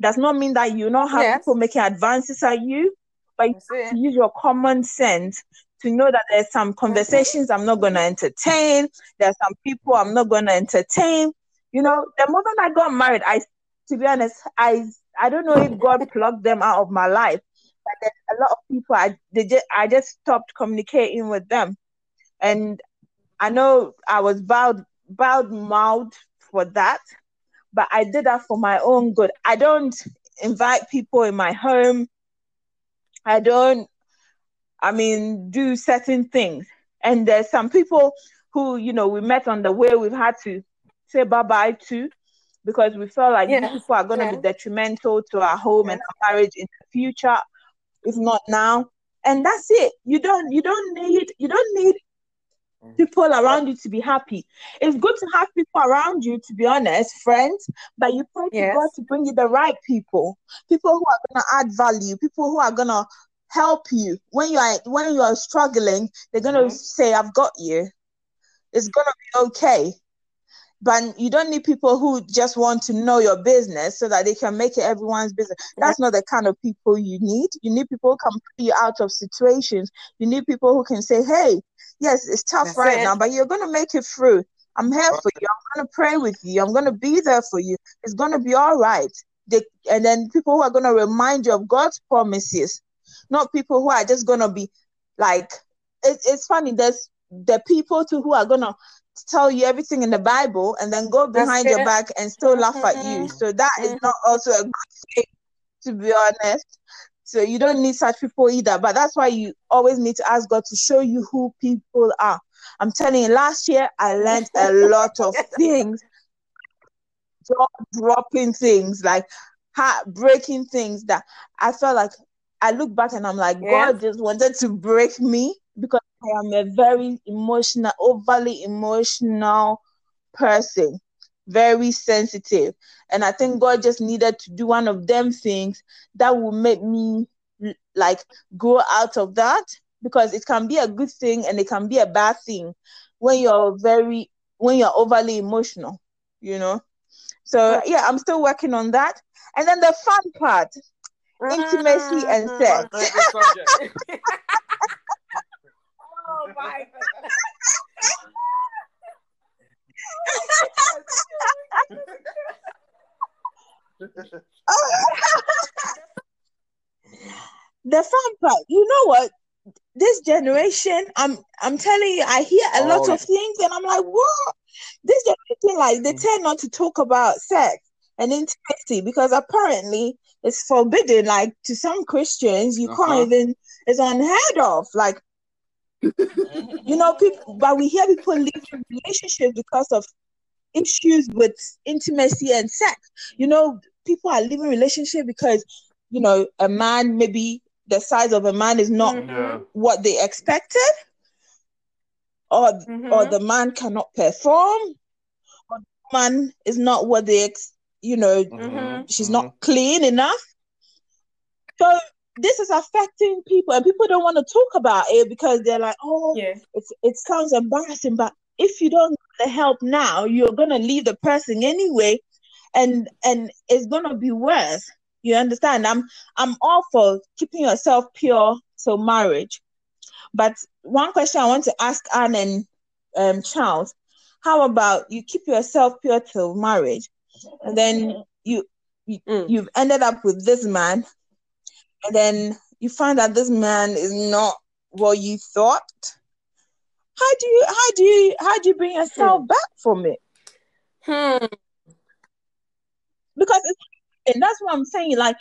does not mean that you not have yes. people making advances at you but you use your common sense to know that there's some conversations I'm not going to entertain. There's some people I'm not going to entertain you know, the moment I got married, I, to be honest, I, I don't know if God plucked them out of my life, but there's a lot of people I, they just, I just stopped communicating with them, and I know I was bowed, bowed mouthed for that, but I did that for my own good. I don't invite people in my home. I don't, I mean, do certain things. And there's some people who, you know, we met on the way, we've had to say bye bye to because we felt like yeah. these people are going to yeah. be detrimental to our home yeah. and our marriage in the future, if not now. And that's it. You don't you don't need you don't need. People around you to be happy. It's good to have people around you, to be honest, friends, but you pray yes. to God to bring you the right people, people who are gonna add value, people who are gonna help you when you are when you are struggling. They're gonna mm-hmm. say, "I've got you." It's gonna be okay but you don't need people who just want to know your business so that they can make it everyone's business. That's not the kind of people you need. You need people who can pull you out of situations. You need people who can say, "Hey, yes, it's tough That's right it. now, but you're gonna make it through. I'm here for you. I'm gonna pray with you. I'm gonna be there for you. It's gonna be all right." They, and then people who are gonna remind you of God's promises, not people who are just gonna be like. It, it's funny. There's the people too who are gonna tell you everything in the Bible and then go behind your back and still laugh at you. Mm-hmm. So that is not also a good thing, to be honest. So you don't need such people either. But that's why you always need to ask God to show you who people are. I'm telling you, last year I learned a lot of *laughs* things, dropping things, like heartbreaking things that I felt like I look back and I'm like, God just wanted to break me because I am a very emotional, overly emotional person, very sensitive. And I think God just needed to do one of them things that will make me like grow out of that because it can be a good thing and it can be a bad thing when you're very when you're overly emotional, you know. So yeah, I'm still working on that. And then the fun part, intimacy and sex. *laughs* Oh my *laughs* *laughs* the fun part, you know what? This generation, I'm I'm telling you, I hear a oh, lot of things and I'm like, what? This generation, like they mm. tend not to talk about sex and intimacy because apparently it's forbidden. Like to some Christians, you uh-huh. can't even it's unheard of. Like you know, people, but we hear people leaving relationships because of issues with intimacy and sex. You know, people are leaving relationship because, you know, a man maybe the size of a man is not mm-hmm. what they expected, or mm-hmm. or the man cannot perform, or the man is not what they ex- you know, mm-hmm. she's not mm-hmm. clean enough. So this is affecting people and people don't want to talk about it because they're like oh yeah. it's, it sounds embarrassing but if you don't get the help now you're going to leave the person anyway and and it's going to be worse you understand i'm i'm all for keeping yourself pure till marriage but one question i want to ask anne and um, charles how about you keep yourself pure till marriage and then you, you mm. you've ended up with this man and then you find that this man is not what you thought how do you how do you how do you bring yourself hmm. back from it hmm. because and that's what i'm saying like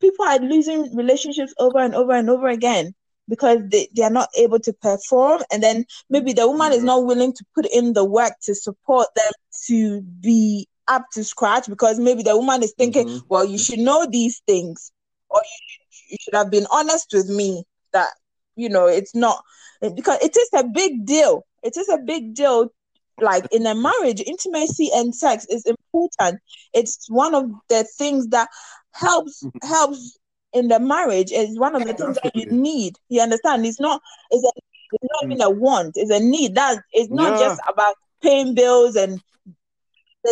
people are losing relationships over and over and over again because they, they are not able to perform. And then maybe the woman is not willing to put in the work to support them to be up to scratch because maybe the woman is thinking mm-hmm. well you should know these things or you, you should have been honest with me that you know it's not because it is a big deal. It is a big deal like in a marriage intimacy and sex is important. It's one of the things that helps mm-hmm. helps in the marriage. It's one of the things that you need. You understand? It's not it's, a, it's not even a want. It's a need. That it's not yeah. just about paying bills and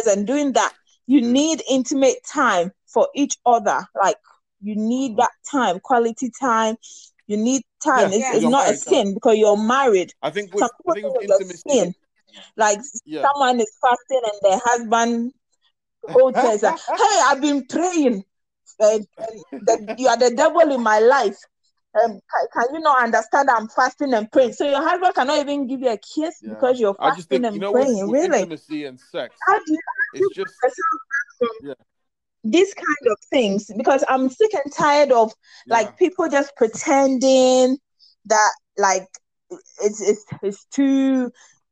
and doing that. You need intimate time for each other. Like you need that time, quality time. You need time. Yeah, it's, it's not a sin because you're married. I think with, I think with intimacy. Like yeah. someone is fasting and their husband says, *laughs* "Hey, I've been praying. and the, you are the devil in my life." Um, can, can, you not understand I'm fasting and praying? So your husband cannot even give you a kiss yeah. because you're fasting think, and you know, praying. With, with really? Intimacy and sex. How do you, it's just yeah these kind of things because I'm sick and tired of yeah. like people just pretending that like it's it's it's too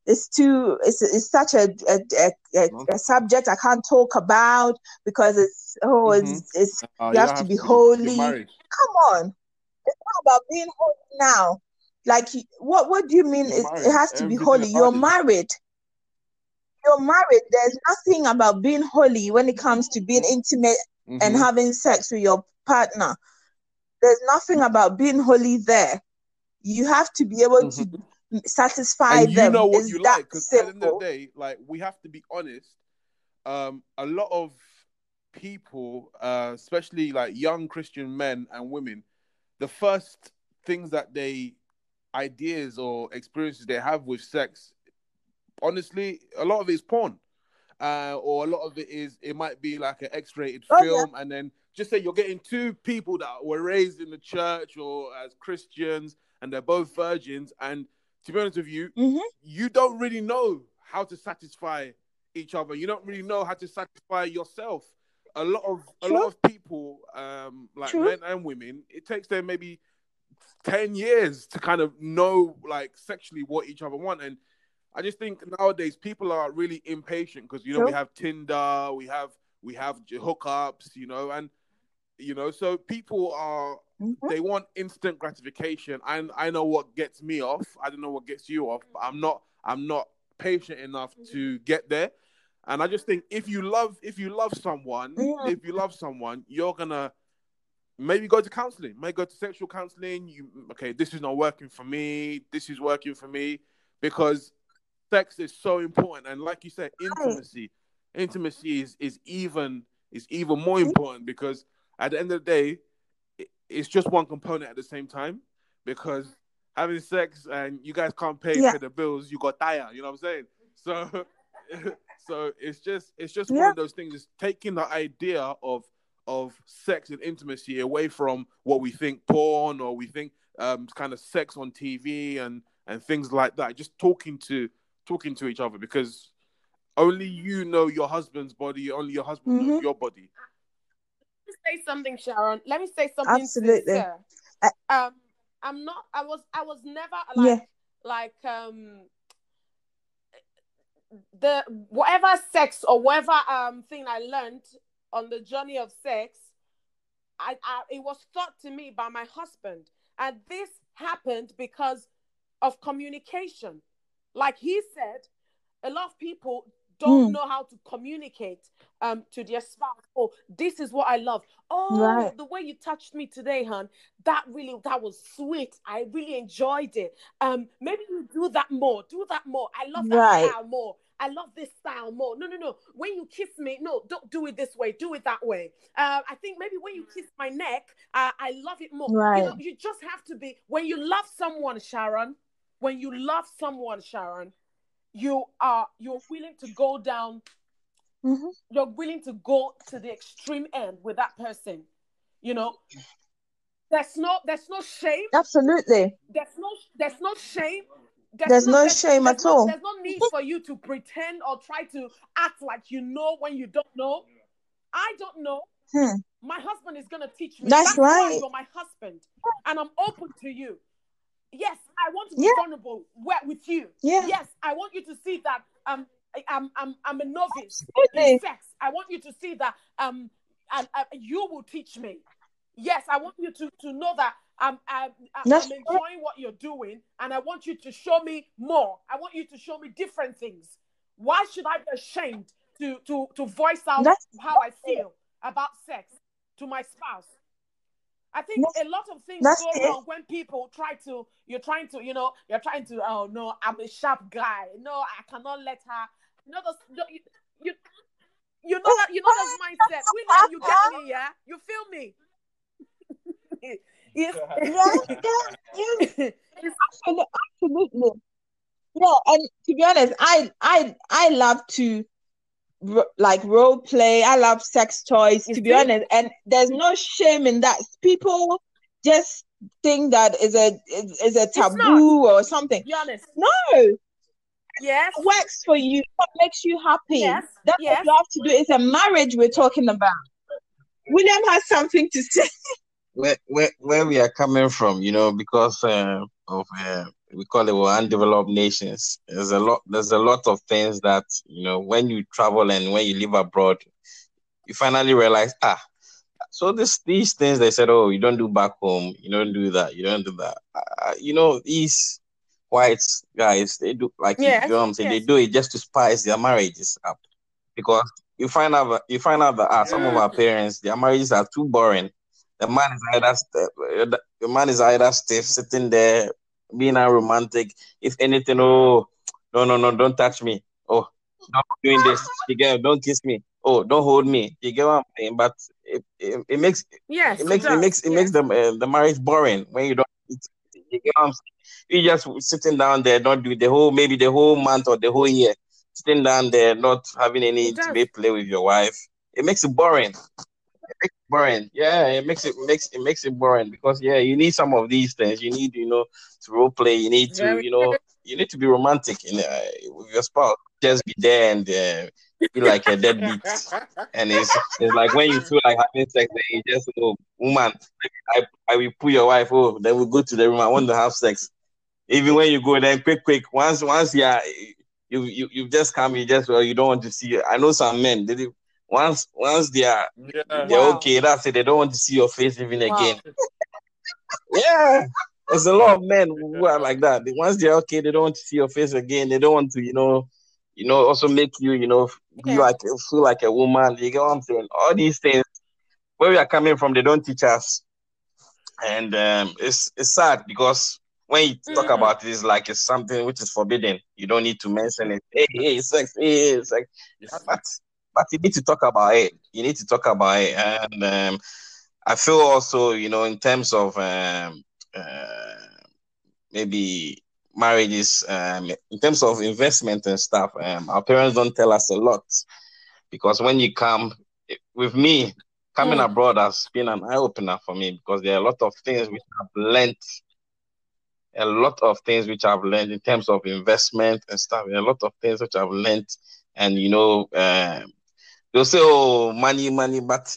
it's too it's, it's such a a, a, a subject I can't talk about because it's oh mm-hmm. it's it's uh, you, have, have to be to holy. Come on, it's not about being holy now. Like, what what do you mean? It, it, has to be holy. You're married. You're married. There's nothing about being holy when it comes to being intimate mm-hmm. and having sex with your partner. There's nothing about being holy there. You have to be able mm-hmm. to satisfy and you them. You know what you like because at the end of the day, like we have to be honest. Um, a lot of people, uh, especially like young Christian men and women, the first things that they ideas or experiences they have with sex, honestly, a lot of it is porn. Uh, or a lot of it is it might be like an X-rated oh, film, yeah. and then just say you're getting two people that were raised in the church or as Christians, and they're both virgins. And to be honest with you, mm-hmm. you don't really know how to satisfy each other. You don't really know how to satisfy yourself. A lot of True. a lot of people, um, like True. men and women, it takes them maybe 10 years to kind of know like sexually what each other want and i just think nowadays people are really impatient because you know sure. we have tinder we have we have hookups you know and you know so people are mm-hmm. they want instant gratification I, I know what gets me off i don't know what gets you off but i'm not i'm not patient enough to get there and i just think if you love if you love someone mm-hmm. if you love someone you're gonna maybe go to counseling, maybe go to sexual counseling. You okay, this is not working for me, this is working for me, because sex is so important. And like you said, intimacy. Intimacy is, is even is even more important because at the end of the day, it's just one component at the same time. Because having sex and you guys can't pay yeah. for the bills, you got tired. You know what I'm saying? So *laughs* so it's just it's just yeah. one of those things. It's taking the idea of of sex and intimacy away from what we think porn or we think um, kind of sex on TV and and things like that. Just talking to talking to each other because only you know your husband's body. Only your husband mm-hmm. knows your body. Say something, Sharon. Let me say something. Absolutely. um, I'm not. I was. I was never like yeah. like um the whatever sex or whatever um thing I learned on the journey of sex, I, I, it was taught to me by my husband. And this happened because of communication. Like he said, a lot of people don't mm. know how to communicate um to their spouse. Oh, this is what I love. Oh, right. the way you touched me today, hon, that really that was sweet. I really enjoyed it. Um, maybe you do that more. Do that more. I love that right. style more. I love this style more. No, no, no. When you kiss me, no, don't do it this way. Do it that way. Uh, I think maybe when you kiss my neck, uh, I love it more. Right. You, know, you just have to be, when you love someone, Sharon, when you love someone, Sharon, you are, you're willing to go down, mm-hmm. you're willing to go to the extreme end with that person. You know, there's no, there's no shame. Absolutely. There's no, there's no shame there's, there's no, no, shame there's at no, all. There's no need for you to pretend or try to act like you know when you don't know. I don't know. Hmm. My husband is gonna teach me. That's, That's right. You're my husband, and I'm open to you. Yes, I want to be yeah. vulnerable with you. Yeah. Yes, I want you to see that um I'm I'm I'm a novice Absolutely. in sex. I want you to see that um and uh, you will teach me. Yes, I want you to to know that I'm, I'm, I'm, I'm enjoying what you're doing, and I want you to show me more. I want you to show me different things. Why should I be ashamed to to to voice out That's how I feel about sex to my spouse? I think a lot of things That's go it. wrong when people try to. You're trying to, you know, you're trying to. Oh no, I'm a sharp guy. No, I cannot let her. You know, those, you, you, you know that you know those mindset. William, you get me, yeah? You feel me? *laughs* Yes, yeah, yeah, yeah. absolutely. Yeah, and to be honest, I I I love to like role play. I love sex toys. to be honest, and there's no shame in that. People just think that is a is, is a taboo or something. Be honest. No. Yes. What works for you. What makes you happy. Yes. That's yes. what you have to do. It's a marriage we're talking about. William has something to say where, where where we are coming from, you know, because uh, of uh, we call it undeveloped nations. There's a lot. There's a lot of things that you know when you travel and when you live abroad, you finally realize ah, so this these things they said, oh, you don't do back home, you don't do that, you don't do that. Uh, you know, these white guys, they do like yes, you know I'm saying. Yes. They do it just to spice their marriages up, because you find out you find out that uh, some of our parents, their marriages are too boring. The man is either the man is either stiff, sitting there, being a romantic. If anything, oh no no no, don't touch me. Oh, don't doing this. You get, don't kiss me. Oh, don't hold me. You get what I'm saying? But it, it, it makes yes, it makes it, it makes it yes. makes the uh, the marriage boring when you don't. You get what I'm saying? You just sitting down there, not do the whole maybe the whole month or the whole year, sitting down there, not having any play with your wife. It makes it boring. It makes it boring. Yeah, it makes it makes it makes it boring because yeah, you need some of these things. You need you know to role play. You need to you know you need to be romantic in uh, with your spouse. Just be there and. Uh, be like a deadbeat. *laughs* and it's it's like when you feel like having sex, then you just oh woman, I, I will pull your wife, oh, then we'll go to the room. I want to have sex. Even when you go then quick, quick. Once once yeah, you you you just come, you just well, you don't want to see I know some men they once once they are yeah. they're wow. okay, that's it. They don't want to see your face even wow. again. yeah. There's a lot of men who are like that. Once they're okay, they don't want to see your face again. They don't want to, you know, you know, also make you, you know, be like feel like a woman. You get what I'm saying? All these things where we are coming from, they don't teach us, and um, it's it's sad because when you talk mm-hmm. about it, it's like it's something which is forbidden. You don't need to mention it. Hey, hey, sex, hey, sex. But but you need to talk about it. You need to talk about it, and um, I feel also, you know, in terms of um, uh, maybe marriages um, in terms of investment and stuff um, our parents don't tell us a lot. Because when you come with me coming mm. abroad has been an eye-opener for me because there are a lot of things which i've learned. A lot of things which i've learned in terms of investment and stuff. A lot of things which i've learned. And you know um, they'll say oh money money but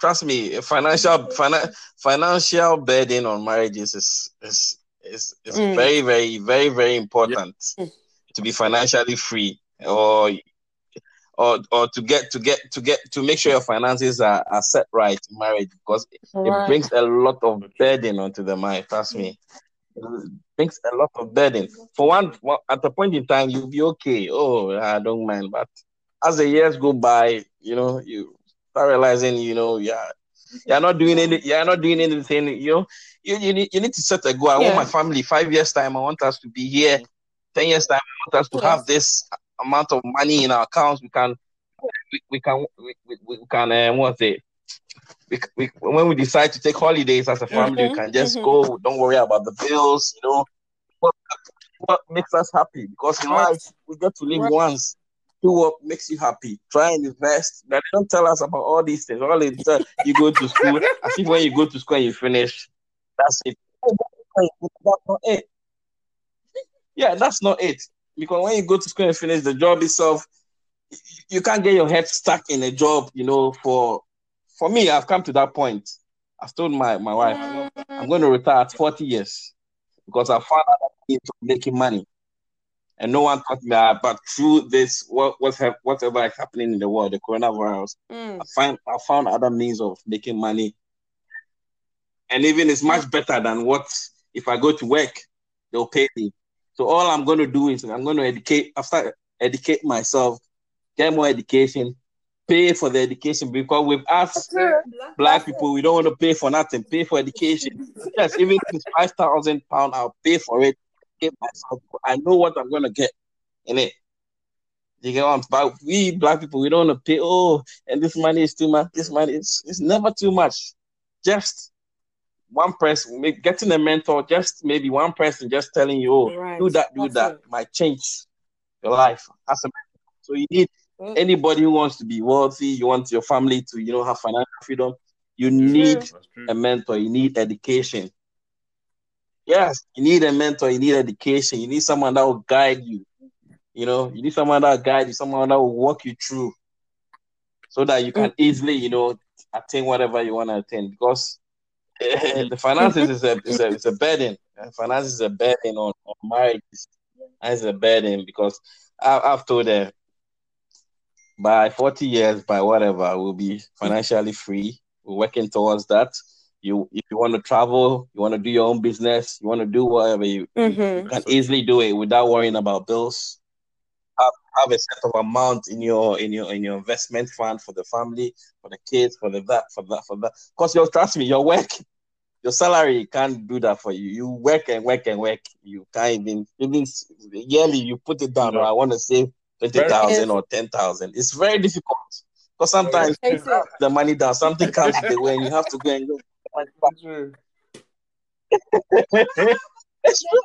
trust me financial finan- financial burden on marriages is is it's, it's mm. very, very, very, very important yeah. to be financially free or or or to get to get to get to make sure your finances are, are set right in marriage because it, right. it brings a lot of burden onto the mind. Trust me. It brings a lot of burden. For one, at a point in time, you'll be okay. Oh, I don't mind. But as the years go by, you know, you start realizing, you know, yeah, you're not doing any. You're not doing anything. You know, you, you need you need to set a goal. I yeah. want my family five years time. I want us to be here. Ten years time. I want us to yes. have this amount of money in our accounts. We can we, we can we, we, we can uh, what's it? We, we, when we decide to take holidays as a family, mm-hmm, we can just mm-hmm. go. Don't worry about the bills. You know what, what makes us happy because in life we get to live once do what makes you happy. Try and invest. But don't tell us about all these things. All the time you go to school, *laughs* I think when you go to school and you finish, that's it. That's not it. Yeah, that's not it. Because when you go to school and finish the job itself, you can't get your head stuck in a job, you know, for for me, I've come to that point. I've told my, my wife I'm going to retire at 40 years because I found out I'm making money and no one taught me that. But through this, what what's whatever is happening in the world, the coronavirus, mm. I find I found other means of making money, and even it's much better than what if I go to work, they'll pay me. So all I'm going to do is I'm going to educate after educate myself, get more education, pay for the education because with us black people, we don't want to pay for nothing. Pay for education. *laughs* yes, even if it's five thousand pound, I'll pay for it myself. I know what I'm gonna get in it. You get on, but we black people, we don't want to pay. Oh, and this money is too much. This money is it's never too much. Just one person getting a mentor, just maybe one person just telling you, oh, right. do that, do That's that, it. might change your life as a mentor. So you need mm. anybody who wants to be wealthy, you want your family to, you know, have financial freedom. You need a mentor. You need education. Yes, you need a mentor, you need education, you need someone that will guide you. You know, you need someone that will guide you, someone that will walk you through so that you can mm. easily, you know, attain whatever you want to attain. Because *laughs* the finances is a is a, is a burden. Finances is a burden on, on marriage. It's a burden because I, I've told them by 40 years, by whatever, we'll be financially free. we're working towards that. You, if you want to travel, you want to do your own business, you want to do whatever, you, Mm-hmm. you can easily do it without worrying about bills. Have, have a set of amount in your in your in your investment fund for the family, for the kids, for the that, for that, for that. Because you trust me, your work, your salary can't do that for you. You work and work and work. You can't even even yearly you put it down. No. Or I want to save twenty thousand or ten thousand. It's very difficult because sometimes Very you difficult. have the money down, something comes the way, and you have to go and go. True. it's true.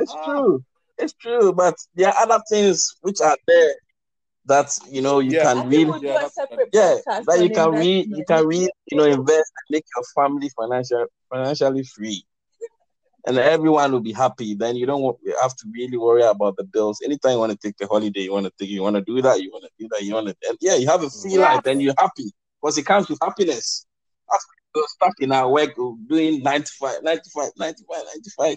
It's true. It's true. But there are other things which are there that you know you Yeah. Can read. we'll Yeah, a Yeah, that you can read. You can read. You know, invest and make your family financial financially free, and everyone will be happy. Then you don't have to really worry about the bills. Anytime you want to take a holiday, you want to take. You want to do that. You want to do that. You want to. And yeah, you have a free Yeah. life, and you're happy because it comes with happiness. That's why you're stuck in our work doing 95, 95, 95, 95.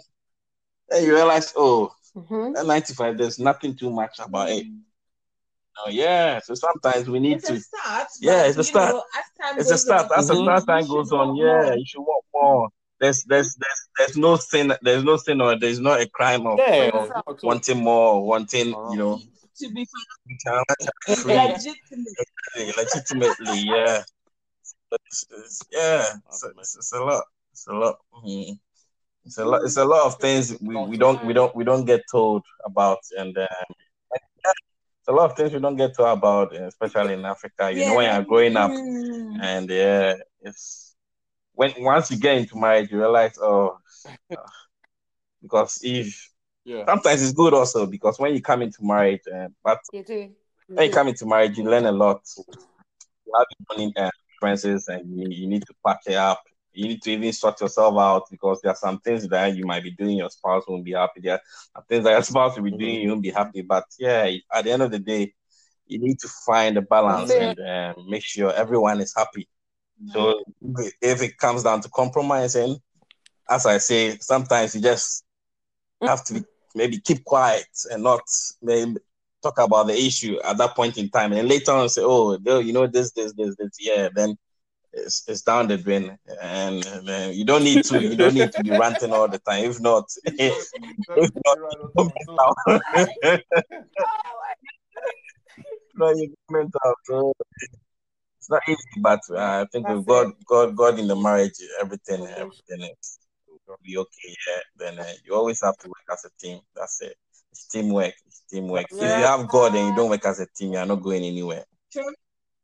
Then you realize, oh, Mm-hmm. that 95, there's nothing too much about it. Oh, yeah. So sometimes we need It's to. a start. Yeah, it's a start. know, It's a start. on, As the Mhm. as time goes on, yeah, more. you should want more. There's there's there's there's no sin. There's no sin or there's not a crime of Yeah, Yourself. not at wanting more, wanting Uh-huh. you know, To be financially *laughs* free, legitimate. legitimately. Yeah, it's, it's, yeah. It's, a- it's, it's a lot. It's a lot. Mhm. It's a lot. It's a lot of things we, we don't we don't we don't get told about, and um, it's a lot of things we don't get told about, especially in Africa. You know, when you're growing up, Mm. and yeah, it's when once you get into marriage, you realize, oh, *sighs* because if Yeah. sometimes it's good also because when you come into marriage, uh, but You do. You when you come into marriage, you learn a lot. You have your money uh, expenses, and you, you need to pack it up. You need to even sort yourself out because there are some things that you might be doing, your spouse won't be happy. There are things that your spouse will be doing, you won't be happy. But yeah, at the end of the day, you need to find a balance That's and uh, make sure everyone is happy. So if it comes down to compromising, as I say, sometimes you just have to maybe keep quiet and not maybe talk about the issue at that point in time. And later on say, oh, you know, this, this, this, this, yeah, then it's, it's down the drain. And, and, you don't need to, you don't need to be ranting all the time. If not, *laughs* if not, *laughs* no, you. So it's not easy, but uh, I think That's with God, it. God, God in the marriage, everything, everything is will be okay. Yeah, then uh, you always have to work as a team. That's it. It's teamwork. It's teamwork. If you have God and you don't work as a team, you're not going anywhere. True.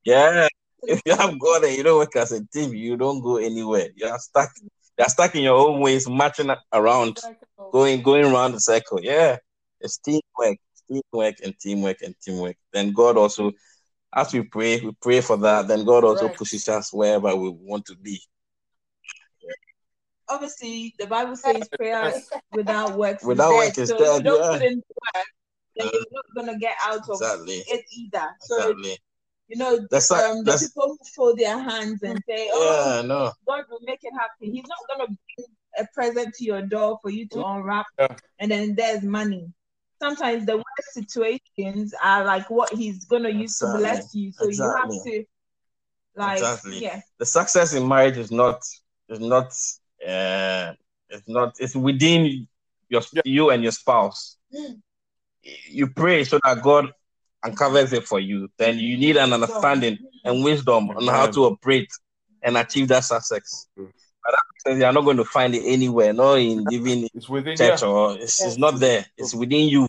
Yeah. If you have God and you don't work as a team, you don't go anywhere. You're stuck. You're stuck in your own ways, marching around, going going around the circle. Yeah. It's teamwork, teamwork and teamwork and teamwork. Then God also, as we pray, we pray for that. Then God also Right. pushes us wherever we want to be. Obviously, the Bible says prayer without works is Without dead. work is so dead, if you don't yeah. put in work, then you're not gonna get out of Exactly. it either. So Exactly. you know, That's like- um, the people who fold their hands and say, "Oh, Yeah, no. God will make it happen." He's not gonna bring a present to your door for you to unwrap, Yeah. and then there's money. Sometimes the worst situations are like what He's gonna use to bless you. So you have to, like, Exactly. yeah, the success in marriage is not is not uh it's not it's within your you and your spouse. You pray so that god uncovers it for you. Then you need an understanding and wisdom on how to operate and achieve that success. Mm. but that says you're not going to find it anywhere not in even It's within church yeah. or it's, it's not there. It's within you.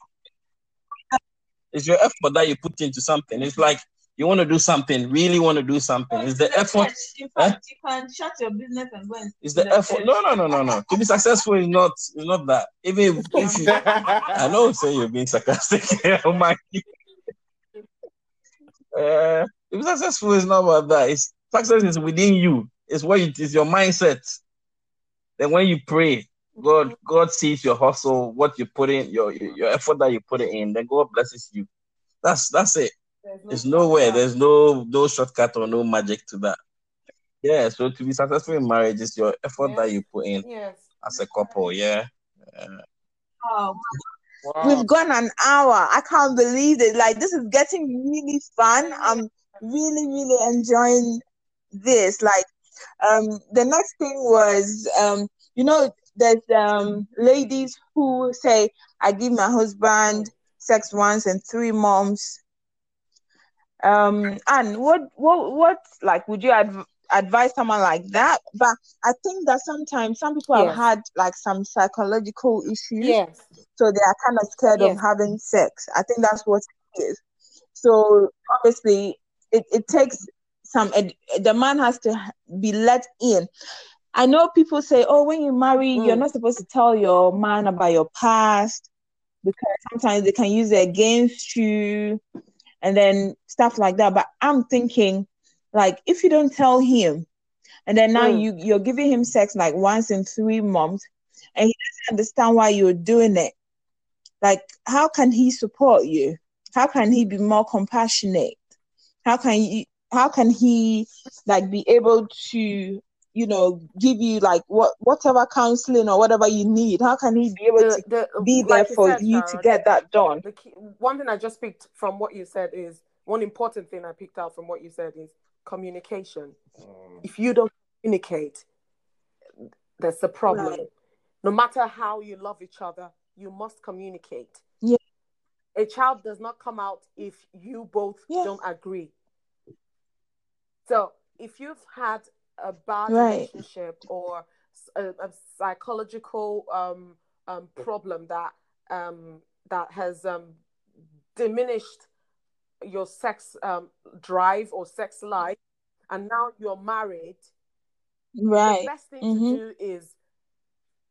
It's your effort that you put into something. It's like you want to do something really want to do something it's the effort In fact, you can shut your business and go and It's the effort. church. No, no, no, no, no. To be successful is not is not that. Even if, if you, I know, say you're being sarcastic. *laughs* oh my. Uh, to be successful is not about that. It's success is within you. It's what it is your mindset. Then when you pray, God God sees your hustle, what you put in, your your effort that you put it in. Then God blesses you. That's that's it. There's no way. There's no no shortcut or no magic to that. Yeah. So to be successful in marriage is your effort that you put in Yes. as a couple. Yeah. Uh, Oh, Wow. We've gone an hour. I can't believe it. Like this is getting really fun. I'm really, really enjoying this. Like, um, the next thing was, um, you know, there's um ladies who say, "I give my husband sex once and three months." Um, and what, what, what, like, would you adv- advise someone like that? But I think that sometimes some people Yes. have had like some psychological issues Yes. so they are kind of scared Yes. of having sex. I think that's what it is. So obviously, it, it takes some. Ed- the man has to be let in. I know people say, "Oh, when you marry, you're Mm. not supposed to tell your man about your past because sometimes they can use it against you, and then stuff like that." But I'm thinking, like, if you don't tell him, and then now Mm. you you're giving him sex like once in three months, and he doesn't understand why you're doing it like how can he support you how can he be more compassionate how can you how can he like be able to you know give you like what whatever counseling or whatever you need how can he be able The, to the, be there like you for said, you to Sharon, get that done the key, one thing I just picked from what you said is one important thing I picked out from what you said is communication. Mm. If you don't communicate, there's a problem. Right. No matter how you love each other, you must communicate. Yeah. A child does not come out if you both Yeah. don't agree. So if you've had a bad Right. relationship or a psychological um, um, problem that um, that has um, diminished your sex um, drive or sex life, and now you're married, Right. the best thing Mhm. to do is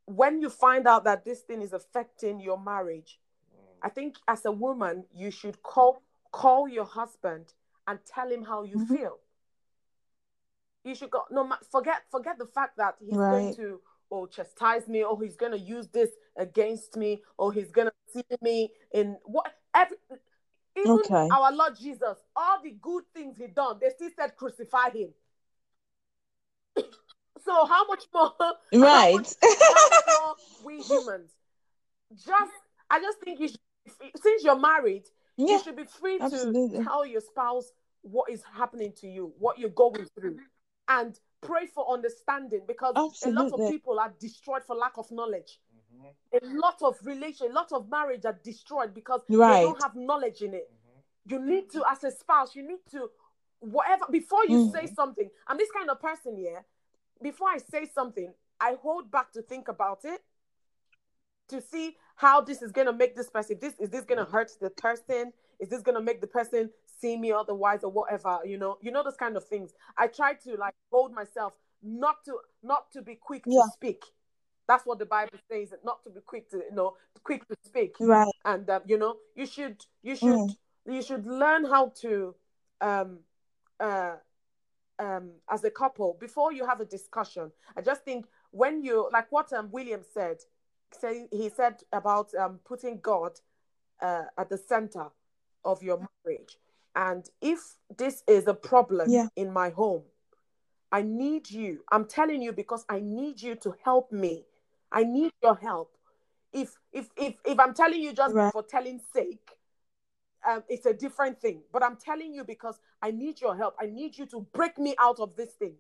when you find out that this thing is affecting your marriage, I think as a woman you should call call your husband and tell him how you Mhm. feel. You should go no forget forget the fact that he's going to or chastise me or he's going to use this against me or he's going to see me in what every even Okay. our Lord Jesus, all the good things he done, they still said crucify him. *coughs* so how much more? *laughs* how right much- how much more we humans? Just, I just think you should, since you're married, yeah you should be free absolutely. to tell your spouse what is happening to you, what you're going through, and pray for understanding because a lot of people are destroyed for lack of knowledge. Mm-hmm. A lot of relation, a lot of marriage are destroyed because they don't have knowledge in it. You need to, as a spouse, you need to, whatever, before you Mm. say something. I'm this kind of person, yeah. Before I say something, I hold back to think about it to see how this is gonna make this person. This is this gonna hurt the person? Is this gonna make the person see me otherwise or whatever? You know, you know those kind of things. I try to like hold myself not to not to be quick Yeah. to speak. That's what the Bible says, not to be quick to you know quick to speak right and um, you know you should you should Mm. you should learn how to um uh um as a couple before you have a discussion i just think when you like what um william said say he said about um putting god uh at the center of your marriage and if this is a problem Yeah. in my home i need you i'm telling you because i need you to help me i need your help if if if if i'm telling you just Right. for telling sake um, it's a different thing. But I'm telling you because I need your help. I need you to break me out of this thing.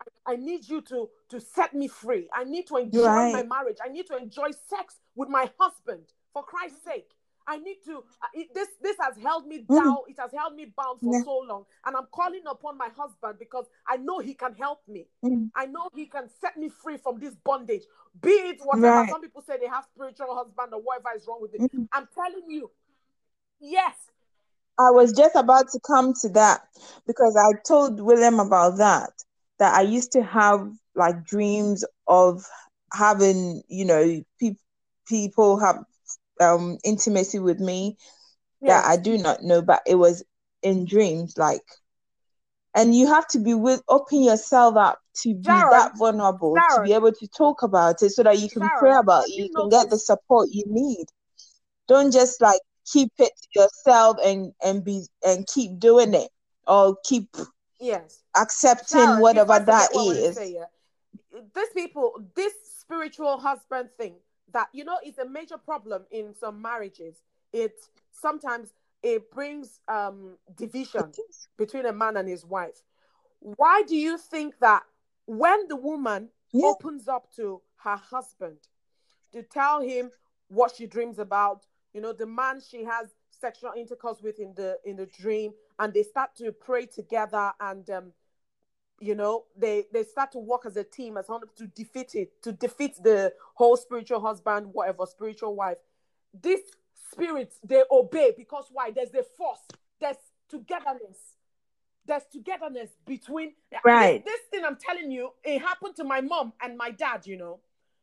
I, I need you to to set me free. I need to enjoy my marriage. I need to enjoy sex with my husband. For Christ's sake, I need to. it- this this has held me Mhm. down. It has held me bound for Yeah. so long, and I'm calling upon my husband because I know he can help me. Mm. I know he can set me free from this bondage. Be it whatever. Right. Some people say they have spiritual husband or whatever is wrong with it. Mhm. I'm telling you, yes, I was just about to come to that because I told William about that. That I used to have like dreams of having, you know, pe- people have um intimacy with me yes. that I do not know, but it was in dreams, like. And you have to be with open yourself up to be that vulnerable to be able to talk about it so that you can pray about it, you you can get the support you need. Don't just like keep it to yourself and and be and keep doing it or keep Yes. accepting whatever that forget what I wanted to is. say, yeah, these people, this spiritual husband thing, that you know is a major problem in some marriages. It sometimes it brings um division between a man and his wife. Why do you think that when the woman Yeah. opens up to her husband to tell him what she dreams about, you know, the man she has sexual intercourse with in the in the dream, and they start to pray together and um, you know, they they start to work as a team as one to defeat it, to defeat the whole spiritual husband, whatever spiritual wife. These spirits they obey because why? There's a force, there's togetherness, there's togetherness between Right. This, this thing I'm telling you, it happened to my mom and my dad. You know,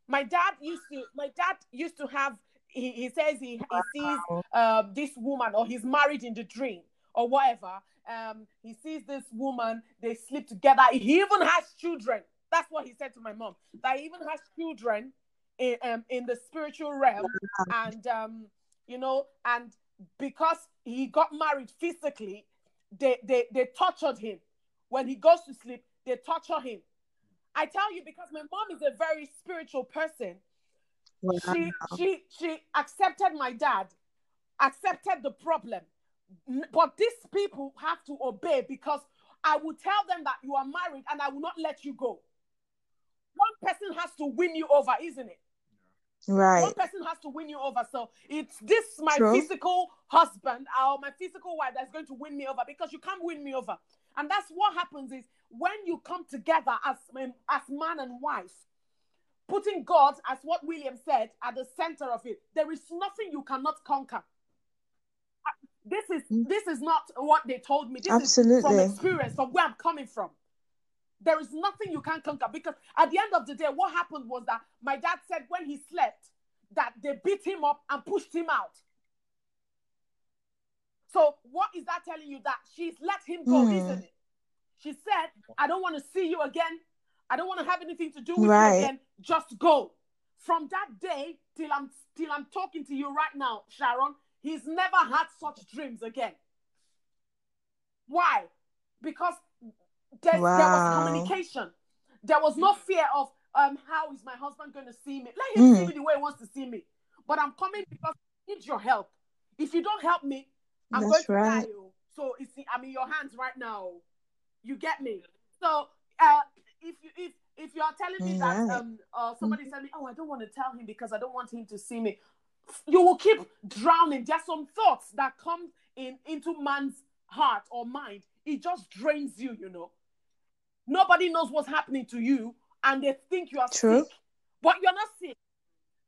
my dad used to, my dad used to have. He, he says he, he sees um, this woman or he's married in the dream or whatever. Um, he sees this woman, they sleep together. He even has children. That's what he said to my mom. That he even has children in um, in the spiritual realm, and um, you know, and because he got married physically, they they they tortured him. When he goes to sleep, they torture him. I tell you because my mom is a very spiritual person. She she she accepted my dad, accepted the problem. But these people have to obey because I will tell them that you are married and I will not let you go. One person has to win you over, isn't it? Right. One person has to win you over. So it's this my True. physical husband or my physical wife that's going to win me over because you can't win me over. And that's what happens is when you come together as um, as man and wife, putting God as what William said at the center of it, there is nothing you cannot conquer. This is this is not what they told me. This is from experience, from where I'm coming from. There is nothing you can conquer because at the end of the day, what happened was that my dad said when he slept that they beat him up and pushed him out. So what is that telling you? That she's let him go, Hmm. isn't it? She said, "I don't want to see you again. I don't want to have anything to do with Right. you again. Just go." From that day till I'm till I'm talking to you right now, Sharon, he's never had such dreams again. Why? Because there, there was communication. There was no fear of um how is my husband going to see me? Let him see Mm. me the way he wants to see me. But I'm coming because I need your help. If you don't help me, I'm That's going to right. die. oh. So it's I'm in your hands right now. You get me? So uh if you if if you are telling me that um uh somebody said me, oh I don't want to tell him because I don't want him to see me, you will keep drowning. There's some thoughts that come in into man's heart or mind. It just drains you, you know. Nobody knows what's happening to you, and they think you are True. sick, but you're not sick.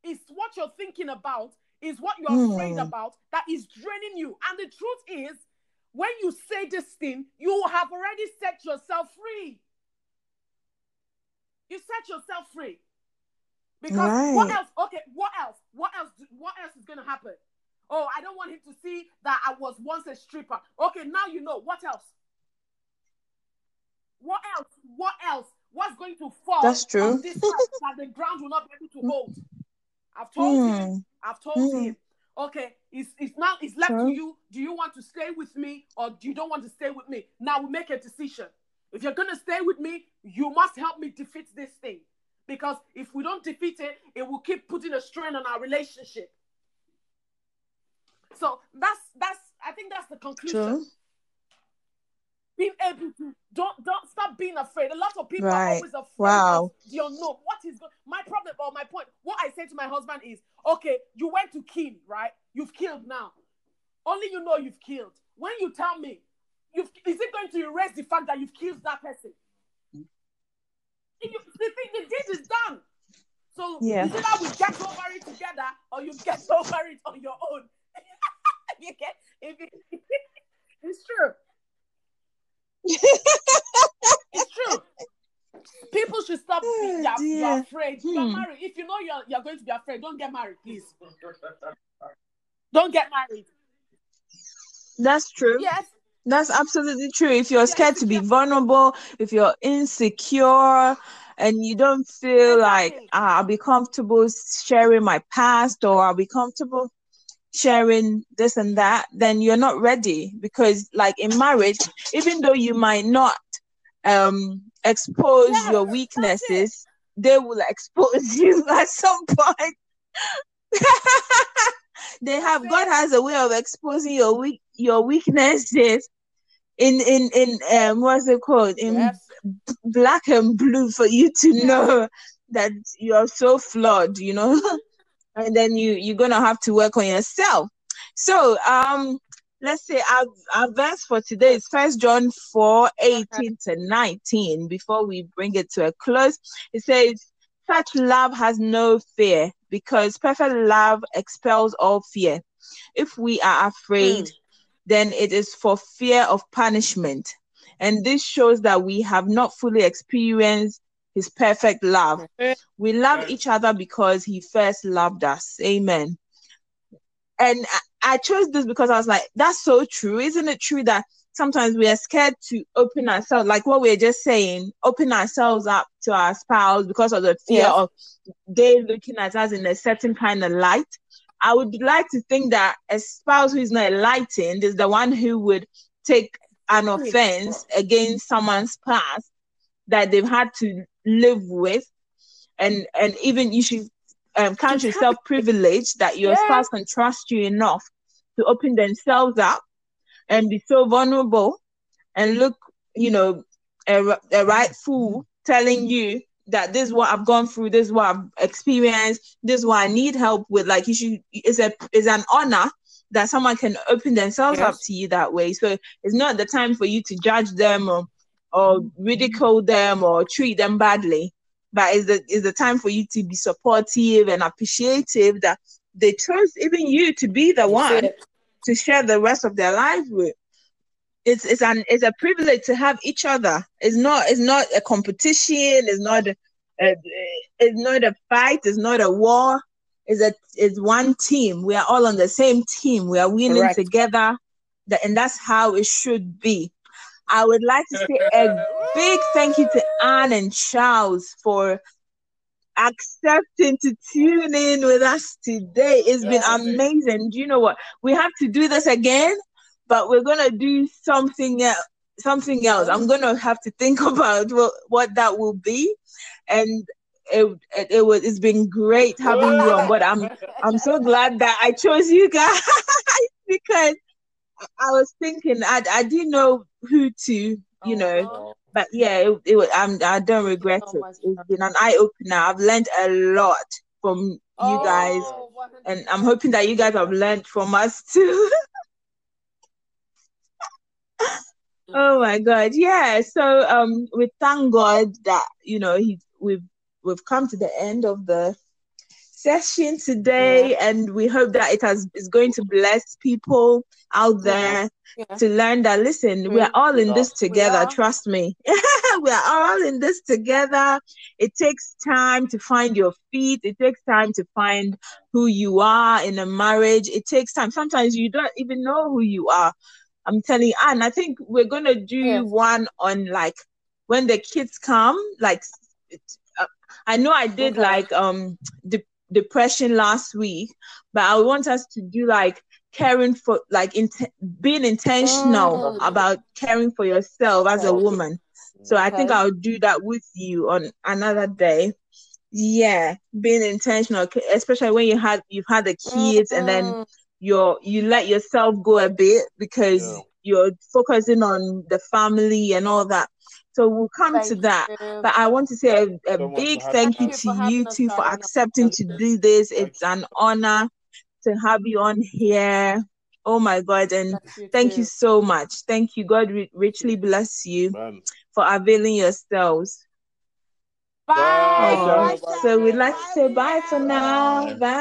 It's what you're thinking about, is what you're Hmm. afraid about that is draining you. And the truth is, when you say this thing, you have already set yourself free. You set yourself free. Because what else? Okay, what else? What else? What else is gonna happen? Oh, I don't want him to see that I was once a stripper. Okay, now you know. What else? What else? What else? What's going to fall That's true. this *laughs* that the ground will not be able to hold? I've told him. Hmm. I've told Hmm. him. Okay, it's, it's now it's left to you. Do you want to stay with me or do you don't want to stay with me? Now we make a decision. If you're gonna stay with me, you must help me defeat this thing. Because if we don't defeat it, it will keep putting a strain on our relationship. So that's that's I think that's the conclusion. True. Being able to don't don't stop being afraid. A lot of people are always afraid Wow. the unknown. What is go- my problem or my point? What I say to my husband is, okay, you went to kill, right? You've killed now. Only you know you've killed. When you tell me, you've is it going to erase the fact that you've killed that person? If you, the thing the deed is done. So Yeah. is it that we get over it together or you get *laughs* over it on your own? *laughs* you get if it, *laughs* it's true. it's true. People should stop being Oh, you're, you're dear. afraid. You're Hmm. married. If you know you're, you're going to be afraid, don't get married, please. Don't get married. That's true. Yes. That's absolutely true. If you're scared to be vulnerable, if you're insecure and you don't feel like ah, I'll be comfortable sharing my past or I'll be comfortable sharing this and that, then you're not ready. Because like in marriage, even though you might not um expose Yes, your weaknesses, they will *laughs* expose you at some point. *laughs* they have God has a way of exposing your weak your weaknesses in in in um what's it called in Yes. black and blue for you to Yeah. know that you're so flawed, you know, *laughs* and then you you're gonna have to work on yourself. So um let's say our, our verse for today is first John 4 18 to 19 before we bring it to a close. It says, Such love has no fear because perfect love expels all fear. If we are afraid, Mm. then it is for fear of punishment. And this shows that we have not fully experienced his perfect love. We love each other because he first loved us. Amen. And I, I chose this because I was like, that's so true. Isn't it true that sometimes we are scared to open ourselves, like what we are just saying, open ourselves up to our spouse because of the fear Yes. of they looking at us in a certain kind of light? I would like to think that a spouse who is not enlightened is the one who would take an offense against someone's past that they've had to live with, and and even you should um, count yourself privileged that your Yeah. spouse can trust you enough to open themselves up and be so vulnerable and look, you know, a, a right fool telling you that this is what I've gone through, this is what I've experienced, this is what I need help with. Like you should, it's a it's an honor that someone can open themselves up to you that way. So it's not the time for you to judge them or or ridicule them or treat them badly. But it's the it's the time for you to be supportive and appreciative that they trust even you to be the one. To share the rest of their life with. It's it's an it's a privilege to have each other. It's not it's not a competition. It's not a, it's not a fight. It's not a war. It's a it's one team. We are all on the same team. We are winning Correct. together. That and that's how it should be. I would like to say a big thank you to Anne and Charles for accepting to tune in with us today. It's been amazing. Do you know what? We have to do this again, but we're gonna do something else. Something else. I'm gonna have to think *laughs* about what, what that will be, and it, it, it was it's been great having you on. But I'm I'm so glad that I chose you guys *laughs* because I was thinking I I didn't know who to you know but yeah, it, it was, I'm, I don't regret so it. much It's been an eye opener. I've learned a lot from you guys, Oh, and I'm hoping that you guys have learned from us too. *laughs* oh my God, yeah. So um, we thank God that you know he we've we've come to the end of the session today, and we hope that it has is going to bless people out there Yeah. to learn that listen, we are Mm. all in this together. Trust me, *laughs* we are all in this together. It takes time to find your feet. It takes time to find who you are in a marriage. It takes time. Sometimes you don't even know who you are. I'm telling you, and I think we're gonna do one on like when the kids come. Like, it- uh, I know I did Okay. like um de- depression last week, but I want us to do like caring for like in being intentional Mm. about caring for yourself as a woman. So I think I'll do that with you on another day. Yeah, being intentional, especially when you had you've had the kids and then Mm. you're you let yourself go a bit because Yeah. you're focusing on the family and all that. So we'll come to that. you. But I want to say a, a So big thank you Thank you to you two for accepting to do this. Thank It's an honor to have you on here. Oh my God. And Bless you thank too. you so much. Thank you. God ri- richly bless you Man. for availing yourselves. Bye. Bye, Oh, Bye. so we'd like to say bye for now. Bye. Bye.